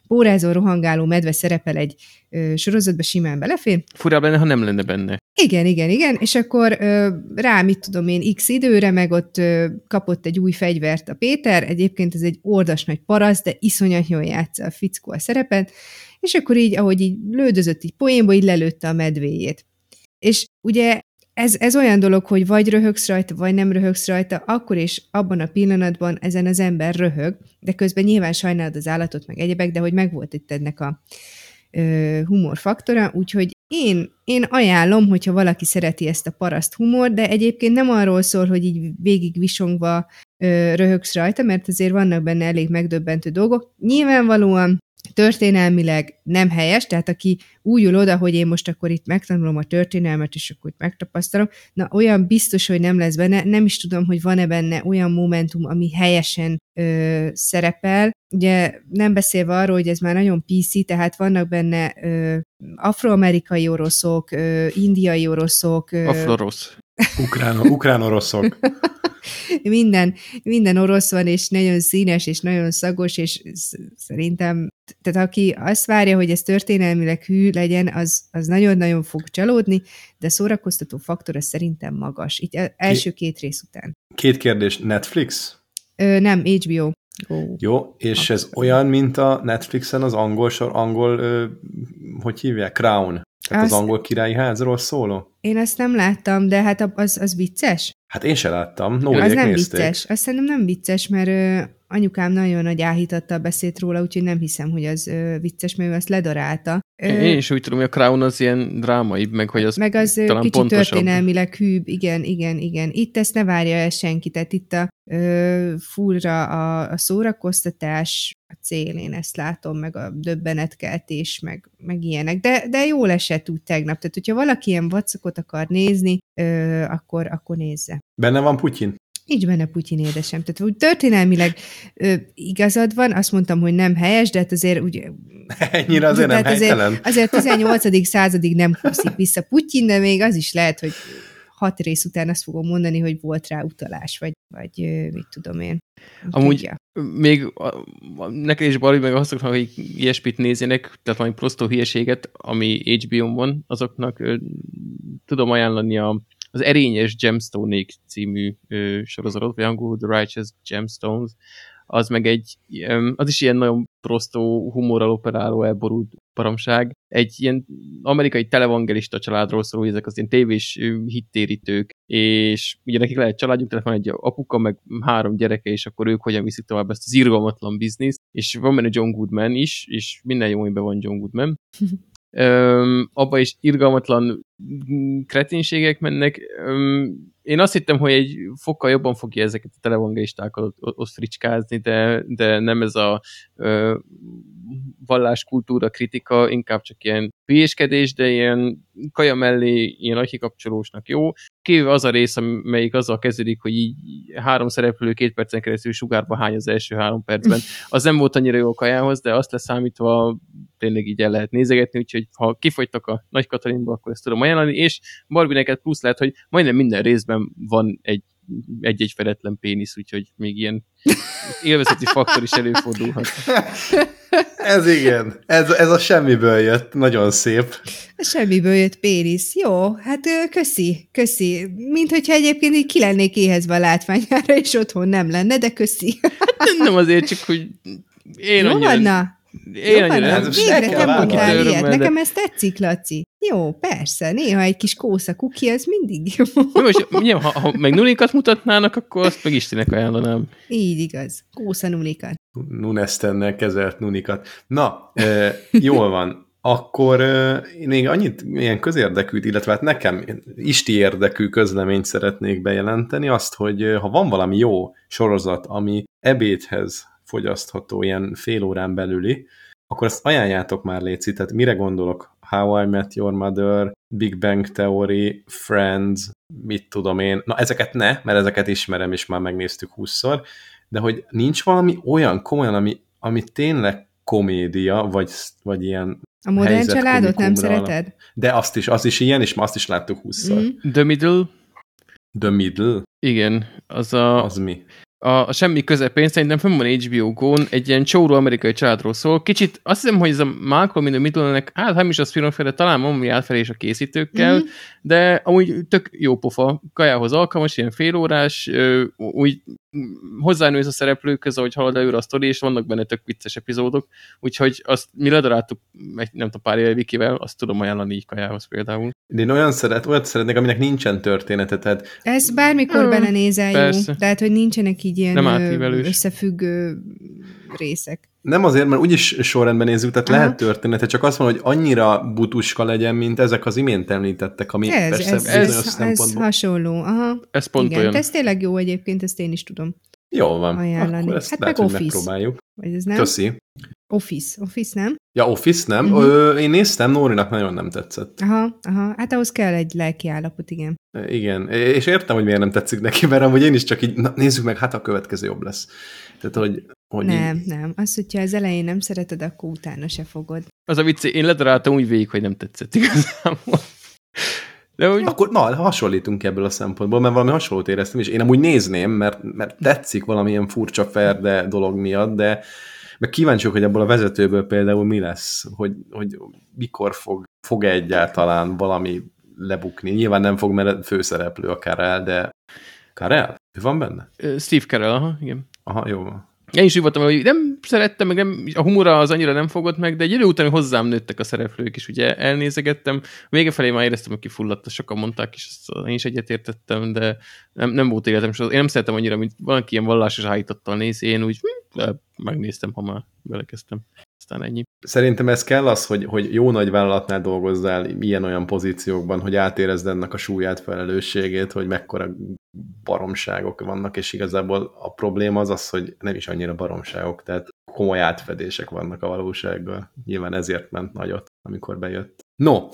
pórázó, rohangáló medve szerepel egy ö, sorozatba, simán belefér.
Furább lenne, ha nem lenne benne.
Igen, igen, igen, és akkor ö, rá, mit tudom én, x időre, meg ott ö, kapott egy új fegyvert a Péter, egyébként ez egy ordas nagy parasz, de iszonyat jól játsza a fickó a szerepet, és akkor így, ahogy így lődözött így poénból, így lelőtte a medvéjét. És ugye ez, ez olyan dolog, hogy vagy röhögsz rajta, vagy nem röhögsz rajta, akkor és abban a pillanatban ezen az ember röhög, de közben nyilván sajnálod az állatot, meg egyebek, de hogy megvolt itt ennek a ö, humorfaktora, úgyhogy én, én ajánlom, hogyha valaki szereti ezt a paraszt humor, de egyébként nem arról szól, hogy így végig visongva ö, röhögsz rajta, mert azért vannak benne elég megdöbbentő dolgok. Nyilvánvalóan történelmileg nem helyes, tehát aki úgy ül oda, hogy én most akkor itt megtanulom a történelmet, és akkor itt megtapasztalom, na olyan biztos, hogy nem lesz benne, nem is tudom, hogy van-e benne olyan momentum, ami helyesen ö, szerepel. Ugye nem beszélve arról, hogy ez már nagyon PC, tehát vannak benne ö, afroamerikai oroszok, ö, indiai oroszok. Ö,
Aflorosz.
Ukrán, ukrán oroszok.
minden, minden orosz van, és nagyon színes, és nagyon szagos, és szerintem, tehát aki azt várja, hogy ez történelmileg hű legyen, az, az nagyon-nagyon fog csalódni, de szórakoztató faktor az szerintem magas, így első két rész után.
Két kérdés, Netflix?
Ö, nem, HBO.
Go. Jó, és ez olyan, mint a Netflixen az angol sor, angol, ö, hogy hívják? Crown. Tehát azt, az angol királyi házról szóló?
Én ezt nem láttam, de hát az, az vicces?
Hát én se láttam.
No, az nem nézték. vicces. Azt szerintem nem vicces, mert anyukám nagyon nagy áhítatta a beszéd róla, úgyhogy nem hiszem, hogy az ö, vicces, mert ő azt ledarálta.
Én is úgy tudom, hogy a Crown az ilyen drámai, meg hogy az
Meg az
talán
kicsit
pontosabb.
történelmileg hűbb, igen, igen, igen. Itt ezt ne várja el senki, tehát itt a ö, fullra a, a szórakoztatás a cél, én ezt látom, meg a döbbenetkeltés, meg, meg ilyenek. De, de jól esett úgy tegnap, tehát hogyha valaki ilyen vacakot akar nézni, ö, akkor, akkor nézze.
Benne van Putyin?
Nincs benne Putyin édesem. Tehát úgy történelmileg ö, igazad van, azt mondtam, hogy nem helyes, de hát azért úgy...
Ennyire azért nem
azért, azért 18. századig nem húszik vissza Putyin, de még az is lehet, hogy hat rész után azt fogom mondani, hogy volt rá utalás, vagy, vagy mit tudom én.
Amúgy tudja. még neked is Barbie meg azoknak, hogy ilyesmit nézzenek, tehát valami prostó hülyeséget, ami HBO-n van, azoknak ö, tudom ajánlani a, az Erényes gemstone című ö, sorozatot, vagy angolul The Righteous Gemstones, az meg egy, az is ilyen nagyon prostó, humorral operáló, elborult paramság. Egy ilyen amerikai televangelista családról szól, ezek az ilyen tévés hittérítők, és ugye nekik lehet családjuk, tehát van egy apuka, meg három gyereke, és akkor ők hogyan viszik tovább ezt az irgalmatlan bizniszt, és van benne John Goodman is, és minden jó, amiben van John Goodman. Öm, abba is irgalmatlan kretinségek mennek. Öm, én azt hittem, hogy egy fokkal jobban fogja ezeket a televangelistákat ott fricskázni, de, de nem ez a ö, valláskultúra kritika, inkább csak ilyen hülyéskedés, de ilyen kaja mellé ilyen kapcsolósnak jó. Kivéve az a rész, amelyik azzal kezdődik, hogy így három szereplő két percen keresztül sugárba hány az első három percben. Az nem volt annyira jó a kajához, de azt leszámítva tényleg így el lehet nézegetni, úgyhogy ha kifogytak a Nagy Katalinba, akkor ezt tudom ajánlani, és Barbie plusz lehet, hogy majdnem minden részben van egy egy-egy feletlen pénisz, úgyhogy még ilyen élvezeti faktor is előfordulhat.
Ez igen, ez, ez a semmiből jött, nagyon szép.
A semmiből jött pénisz. Jó, hát köszi, köszi. Mint hogyha egyébként így ki lennék éhezve a látványára, és otthon nem lenne, de köszi.
Hát nem azért, csak hogy én
Jó
annyira...
Van, na.
Én
Jó,
annyira
nem, végre te mondtál ilyet. Nekem ez tetszik, Laci. Jó, persze, néha egy kis kósza kuki, ez mindig jó.
jó most, nyilván, ha, ha meg nulikat mutatnának, akkor azt meg Istenek ajánlanám.
Így igaz, kósza nulikat.
Nunestennel kezelt nunikat. Na, e, jól van. Akkor e, még annyit ilyen közérdekűt, illetve hát nekem isti érdekű közleményt szeretnék bejelenteni, azt, hogy ha van valami jó sorozat, ami ebédhez fogyasztható, ilyen fél órán belüli, akkor ezt ajánljátok már, Léci, tehát mire gondolok? How I Met Your Mother, Big Bang Theory, Friends, mit tudom én. Na, ezeket ne, mert ezeket ismerem, és már megnéztük húszszor, de hogy nincs valami olyan komolyan, ami, ami tényleg komédia, vagy, vagy ilyen
A modern családot nem szereted?
De azt is, az is ilyen, és ma azt is láttuk húszszor. Mm.
The Middle?
The Middle?
Igen, az a...
Az mi?
A, a semmi közepén, szerintem fönn van HBO Go-n, egy ilyen csóró amerikai családról szól. Kicsit azt hiszem, hogy ez a Malcolm in the Middle-nek, hát nem is az filmfele, talán valami átfelés a készítőkkel, mm-hmm. de amúgy tök jó pofa, kajához alkalmas, ilyen félórás, úgy hozzánősz a szereplőkhöz, ahogy halad előre a sztori, és vannak benne tök vicces epizódok, úgyhogy azt mi ledaráltuk, egy, nem tudom, pár éve Vikivel, azt tudom ajánlani így kajához például.
De én olyan szeret, olyat szeretnék, aminek nincsen története, tehát...
Ez bármikor hmm, belenézel
persze.
jó, tehát hogy nincsenek így ilyen
Nem
ö, összefüggő részek.
Nem azért, mert úgyis sorrendben nézzük, tehát
Aha.
lehet története, csak azt van, hogy annyira butuska legyen, mint ezek az imént említettek, ami
Ez,
persze
ez, ez, ez hasonló. Aha.
Ez pont
Igen,
olyan.
ez tényleg jó egyébként, ezt én is tudom.
Jól van,
ajánlani.
akkor ezt
Hát
lehet,
meg
hogy
Office.
megpróbáljuk.
Vagy ez nem?
Köszi.
Office. Office, nem?
Ja, Office nem. Uh-huh. Ö, én néztem, Nórinak nagyon nem tetszett.
Aha, aha. Hát ahhoz kell egy lelki állapot, igen.
Igen, és értem, hogy miért nem tetszik neki, mert amúgy én is csak így, na, nézzük meg, hát a következő jobb lesz. Tehát, hogy, hogy
Nem,
Így,
nem. Az, hogyha az elején nem szereted, akkor utána se fogod.
Az a vicc, én ledaráltam úgy végig, hogy nem tetszett igazából. De úgy,
akkor na, hasonlítunk ebből a szempontból, mert valami hasonlót éreztem, és én amúgy nézném, mert, mert tetszik valamilyen furcsa ferde dolog miatt, de meg kíváncsi vagyok, hogy ebből a vezetőből például mi lesz, hogy, hogy mikor fog, fog -e egyáltalán valami lebukni. Nyilván nem fog, mert főszereplő a Karel, de Karel? Ő van benne?
Steve Carell, aha, igen.
Aha, jó van.
Én is úgy voltam, hogy nem szerettem, meg nem, a humora az annyira nem fogott meg, de egy idő után hozzám nőttek a szereplők is, ugye elnézegettem. Vége felé már éreztem, hogy kifulladt, sokan mondták, és ezt én is egyetértettem, de nem, nem volt életem, és én nem szeretem annyira, mint valaki ilyen vallásos állítottal néz, én úgy hm, megnéztem, ha már belekezdtem. Aztán ennyi.
Szerintem ez kell az, hogy, hogy jó nagy vállalatnál dolgozzál ilyen-olyan pozíciókban, hogy átérezd ennek a súlyát, felelősségét, hogy mekkora baromságok vannak, és igazából a probléma az az, hogy nem is annyira baromságok, tehát komoly átfedések vannak a valósággal. Nyilván ezért ment nagyot, amikor bejött. No,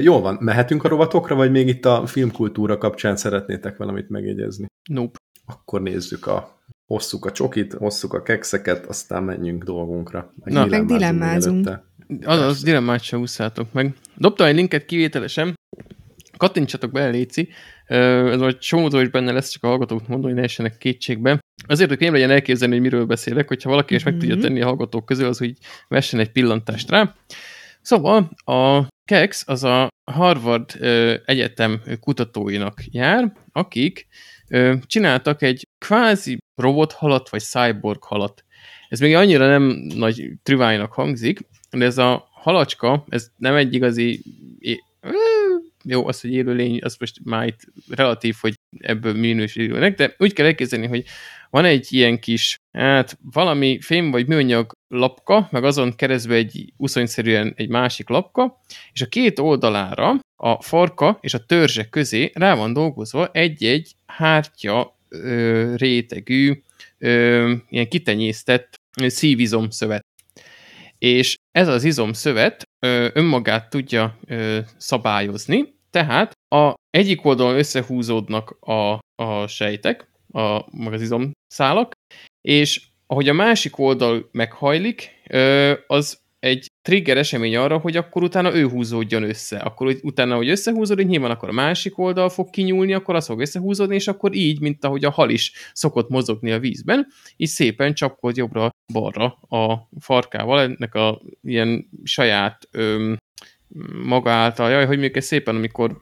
jól van, mehetünk a rovatokra, vagy még itt a filmkultúra kapcsán szeretnétek valamit megjegyezni?
Nope.
Akkor nézzük a hosszuk a csokit, hosszuk a kekszeket, aztán menjünk dolgunkra.
Na,
meg dilemmázunk.
előtte.
Azaz, dilemmát se ússzátok meg. Dobtam egy linket kivételesen, kattintsatok be, Léci. Ez majd csomótól is benne lesz, csak a hallgatók mondom, hogy ne essenek kétségbe. Azért, hogy könnyebb legyen elképzelni, hogy miről beszélek, hogyha valaki is meg tudja
Mhm.
tenni a hallgatók közül, az úgy vessen egy pillantást rá. Szóval a KEX az a Harvard Egyetem kutatóinak jár, akik csináltak egy kvázi robothalat, vagy cyborg halat. Ez még annyira nem nagy trüvájnak hangzik, de ez a halacska, ez nem egy igazi jó, az, hogy élőlény, az most már itt relatív, hogy ebből minősülnek, de úgy kell elképzelni, hogy van egy ilyen kis, hát valami fém vagy műanyag lapka, meg azon keresztül egy uszonyszerűen egy másik lapka, és a két oldalára a farka és a törzse közé rá van dolgozva egy-egy hártya rétegű, ilyen kitenyésztett ö, szívizom szövet. És ez az izomszövet önmagát tudja szabályozni, tehát a egyik oldalon összehúzódnak a, a sejtek, a, meg az izomszálak, és ahogy a másik oldal meghajlik, az egy trigger esemény arra, hogy akkor utána ő húzódjon össze. Akkor hogy utána, hogy összehúzódik, nyilván akkor a másik oldal fog kinyúlni, akkor az fog összehúzódni, és akkor így, mint ahogy a hal is szokott mozogni a vízben, így szépen csapkod jobbra-balra a farkával, ennek a ilyen saját öm, maga által, jaj, hogy ez szépen, amikor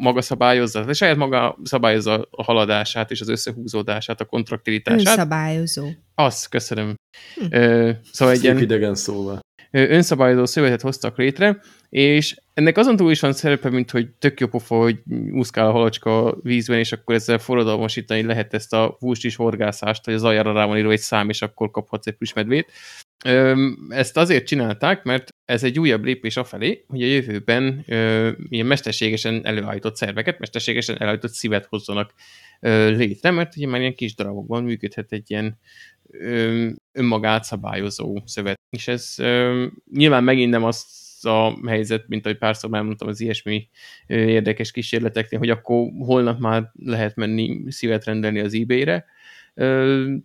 maga szabályozza, de saját maga szabályozza a haladását és az összehúzódását, a kontraktilitását.
Önszabályozó.
Az, köszönöm.
Hm.
Ö, szóval egy ilyen
idegen szóval.
Önszabályozó szövetet hoztak létre, és ennek azon túl is van szerepe, mint hogy tök jó pofa, hogy úszkál a halacska vízben, és akkor ezzel forradalmasítani lehet ezt a is horgászást, hogy az aljára rá van írva egy szám, és akkor kaphatsz egy plüsmedvét. Öm, Ezt azért csinálták, mert ez egy újabb lépés afelé, hogy a jövőben ö, ilyen mesterségesen előállított szerveket, mesterségesen előállított szívet hozzanak létre, mert ugye már ilyen kis darabokban működhet egy ilyen önmagát szabályozó szövet. És ez nyilván megint nem az a helyzet, mint ahogy párszor már mondtam az ilyesmi érdekes kísérleteknél, hogy akkor holnap már lehet menni szívet rendelni az eBay-re,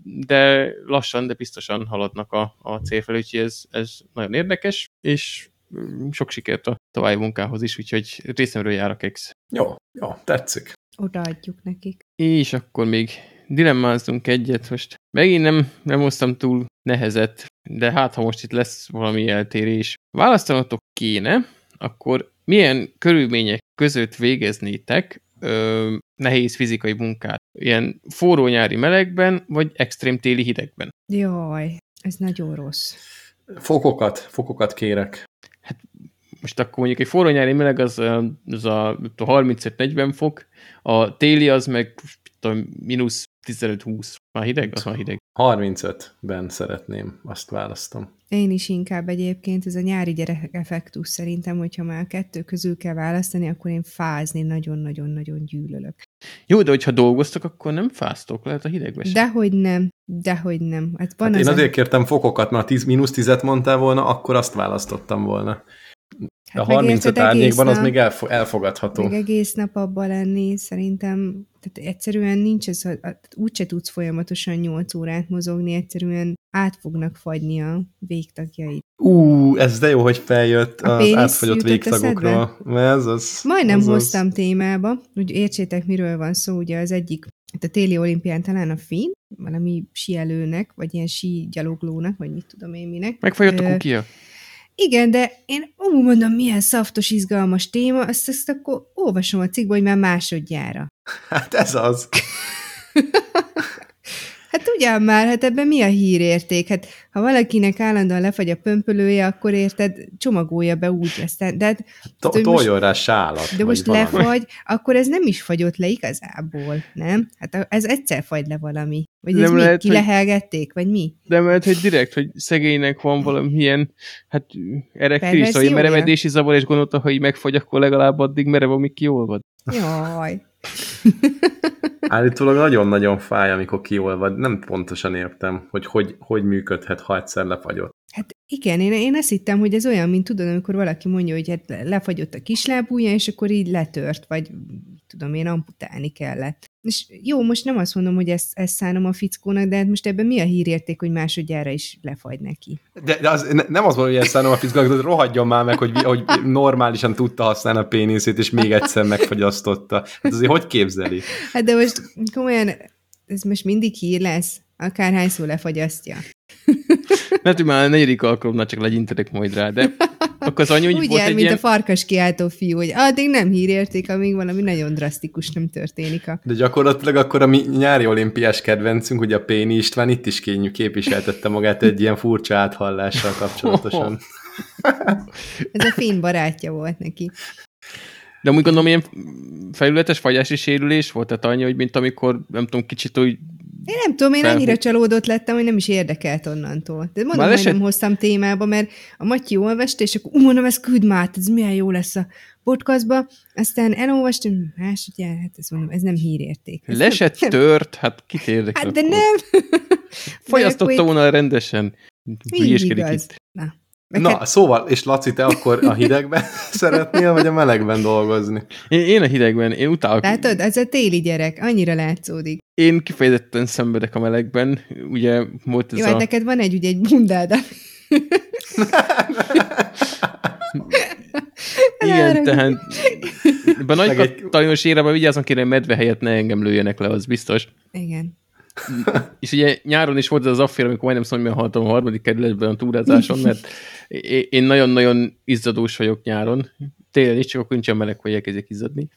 de lassan, de biztosan haladnak a, a cél felé, úgyhogy ez, ez nagyon érdekes, és mm, sok sikert a további munkához is, úgyhogy részemről jár a kex.
Jó, jó, tetszik.
Odaadjuk nekik.
És akkor még dilemmázunk egyet, most megint nem, nem hoztam túl nehezet, de hát ha most itt lesz valami eltérés. Választanatok kéne, akkor milyen körülmények között végeznétek ö, nehéz fizikai munkát? Ilyen forró nyári melegben, vagy extrém téli hidegben?
Jaj, ez nagyon rossz.
Fokokat, fokokat kérek.
Most akkor mondjuk egy forró nyári meleg az, az a 35-40 fok, a téli az meg tudom, mínusz 15-20. Már hideg? Az már hideg.
35-ben szeretném, azt választom.
Én is inkább egyébként, ez a nyári gyerek effektus szerintem, hogyha már a kettő közül kell választani, akkor én fázni nagyon-nagyon-nagyon gyűlölök.
Jó, de hogyha dolgoztok, akkor nem fáztok, lehet a hidegbe sem.
Dehogy nem, dehogy nem. Hát van
Hát én
az
azért kértem fokokat, mert ha 10, mínusz 10-et mondtál volna, akkor azt választottam volna. De a
Hát meg
35
érted, egész
árnyékban az
nap-
még elfo- elfogadható.
Meg egész nap abban lenni, szerintem tehát egyszerűen nincs ez, úgyse tudsz folyamatosan 8 órát mozogni, egyszerűen át fognak fagyni a végtagjaid.
Ú, ez de jó, hogy feljött
A
az átfagyott végtagokról. Ez az,
Majdnem
az, az.
hoztam témába, hogy értsétek, miről van szó, ugye az egyik, a téli olimpián talán a finn, valami síelőnek, vagy ilyen sígyaloglónak, vagy mit tudom én minek.
Megfagyott a
Ö,
kukia?
Igen, de én úgy mondom, milyen szaftos, izgalmas téma, azt, azt akkor olvasom a cikkben, hogy már másodjára.
Hát ez az.
Hát ugyan már, hát ebben mi a hírérték? Hát ha valakinek állandóan lefagy a pömpölője, akkor érted, csomagolja be úgy aztán. De, hát, most-
Toljon rá sálat.
de most
valami.
lefagy, akkor ez nem is fagyott le igazából, nem? Hát ez egyszer fagy le valami. Vagy ez
Nem
mi?
lehet, hogy-
Kilehelgették, vagy mi?
De mert, hogy direkt, hogy szegénynek van valamilyen, hát erektív,
Perverziója?
merevedési zavar, és gondolta, hogy így megfagy, akkor legalább addig merev, amíg kiolvad.
Jaj.
Állítólag nagyon-nagyon fáj, amikor kiolvad. Nem pontosan értem, hogy hogy, hogy működhet, ha egyszer lefagyott.
Hát igen, én, én azt hittem, hogy ez olyan, mint tudod, amikor valaki mondja, hogy hát lefagyott a kislábúja, és akkor így letört, vagy tudom én, amputálni kellett. És jó, most nem azt mondom, hogy ezt, ezt szánom a fickónak, de hát most ebben mi a hírérték, hogy másodjára is lefagy neki?
De, de az, ne, nem az van, hogy ezt szállom a fizikának, de rohadjon már meg, hogy, hogy normálisan tudta használni a péniszét, és még egyszer megfagyasztotta. Hát azért hogy képzeli?
Hát de most komolyan, ez most mindig hír lesz, akárhányszor lefagyasztja.
Mert hogy már a negyedik alkalomnál csak legyintetek majd rá, de akkor az anyu úgy
jár,
egy
mint
ilyen...
a farkas kiáltó fiú, hogy addig nem hírérték, amíg valami nagyon drasztikus nem történik. A...
De gyakorlatilag akkor a mi nyári olimpiás kedvencünk, ugye a Péni István itt is kényű képviseltette magát egy ilyen furcsa áthallással kapcsolatosan.
Ez a finn barátja volt neki.
De amúgy gondolom, ilyen felületes fagyási sérülés volt, tehát annyi, hogy mint amikor, nem tudom, kicsit úgy
Én nem tudom, én annyira csalódott lettem, hogy nem is érdekelt onnantól. De mondom, hogy nem hoztam témába, mert a Matyi olvasta, és akkor mondom, ez küld már, ez milyen jó lesz a podcastba. Aztán elolvastam, más, ugye, hát ez mondom, ez nem hírérték. Ez
lesett,
nem,
tört, hát kit érdekel.
Hát de nem.
Fogyasztotta
akkor
volna rendesen.
Így igaz.
itt.
Na. Meg
Na,
hát,
szóval, és Laci, te akkor a hidegben szeretnél, vagy a melegben dolgozni?
Én, én a hidegben, én utálok.
látod, ez a téli gyerek, annyira látszódik.
Én kifejezetten szenvedek a melegben. Ugye volt ez
Jó,
a...
hát neked van egy, ugye egy bundád.
Igen, tehát ebben a nagy katalonyos érában vigyázzon kérem, medve helyett ne engem lőjenek le, az biztos.
Igen.
És ugye nyáron is volt ez az affér, amikor majdnem szóval meghaltam a harmadik kerületben a túrázáson, mert én nagyon-nagyon izzadós vagyok nyáron. Télen is, csak akkor nincsen meleg, hogy elkezdjek izzadni.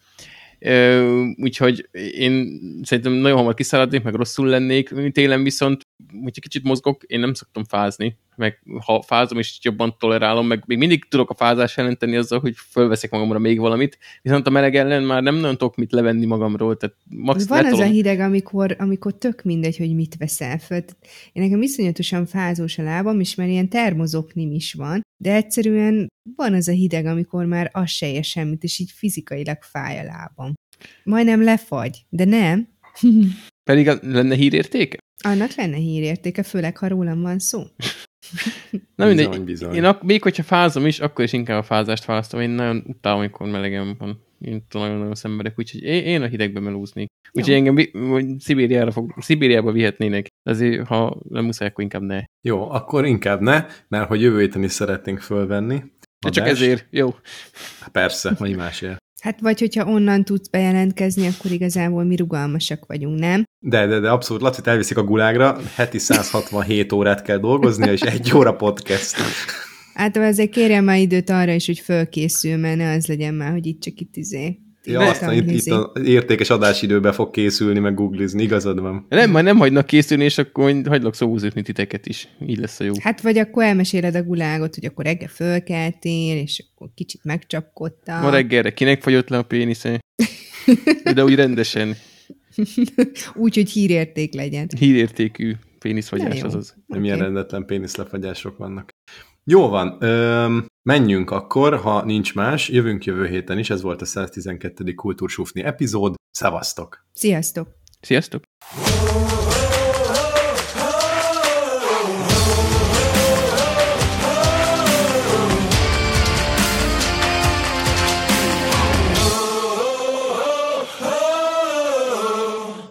Úgyhogy én szerintem nagyon hamar kiszáradnék, meg rosszul lennék. Télen viszont, hogyha kicsit mozgok, én nem szoktam fázni, meg ha fázom, és jobban tolerálom, meg még mindig tudok a fázás ellen tenni azzal, hogy fölveszek magamra még valamit, viszont a meleg ellen már nem nagyon tudok mit levenni magamról, tehát max
Van az a
letolom.
hideg, amikor, amikor tök mindegy, hogy mit veszel föl. Én nekem iszonyatosan fázós a lábam, és már ilyen termozoknim is van, de egyszerűen van az a hideg, amikor már az se ér semmit, és így fizikailag fáj a lábam. Majdnem lefagy, de nem.
Pedig a- lenne hírértéke?
Annak lenne hírértéke, főleg ha rólam van szó.
Na mindegy.
Bizony, bizony.
Én ak- még hogyha fázom is, akkor is inkább a fázást választom. Én nagyon utálom, amikor melegem van. Én nagyon-nagyon szenvedek, úgyhogy én, a hidegbe melúznék. Úgyhogy
Jó.
engem Szibériára fog, Szibériába vihetnének. Azért, ha nem muszáj, akkor inkább ne.
Jó, akkor inkább ne, mert hogy jövő héten is szeretnénk fölvenni.
De csak ezért, jó.
Persze, vagy másért.
Hát vagy hogyha onnan tudsz bejelentkezni, akkor igazából mi rugalmasak vagyunk, nem?
De, de, de abszolút, Lacit elviszik a gulágra, heti 167 órát kell dolgoznia, és egy óra podcast.
Hát azért kérjem már időt arra is, hogy fölkészül, mert ne az legyen már, hogy itt csak itt izé
Ja, aztán itt, itt az értékes adásidőbe fog készülni, meg googlizni, igazad van.
Nem, majd nem hagynak készülni, és akkor hagylak szózőkni titeket is. Így lesz a jó.
Hát vagy akkor elmeséled a gulágot, hogy akkor reggel fölkeltél, és akkor kicsit megcsapkodtál.
Ma reggelre kinek fagyott le a pénisze? De úgy rendesen.
úgy, hogy hírérték legyen.
Hírértékű péniszfagyás azaz.
Nem okay. ilyen rendetlen péniszlefagyások vannak. Jó van, öm, menjünk akkor, ha nincs más, jövünk jövő héten is, ez volt a 112. Kultúrsufni epizód, szevasztok!
Sziasztok!
Sziasztok!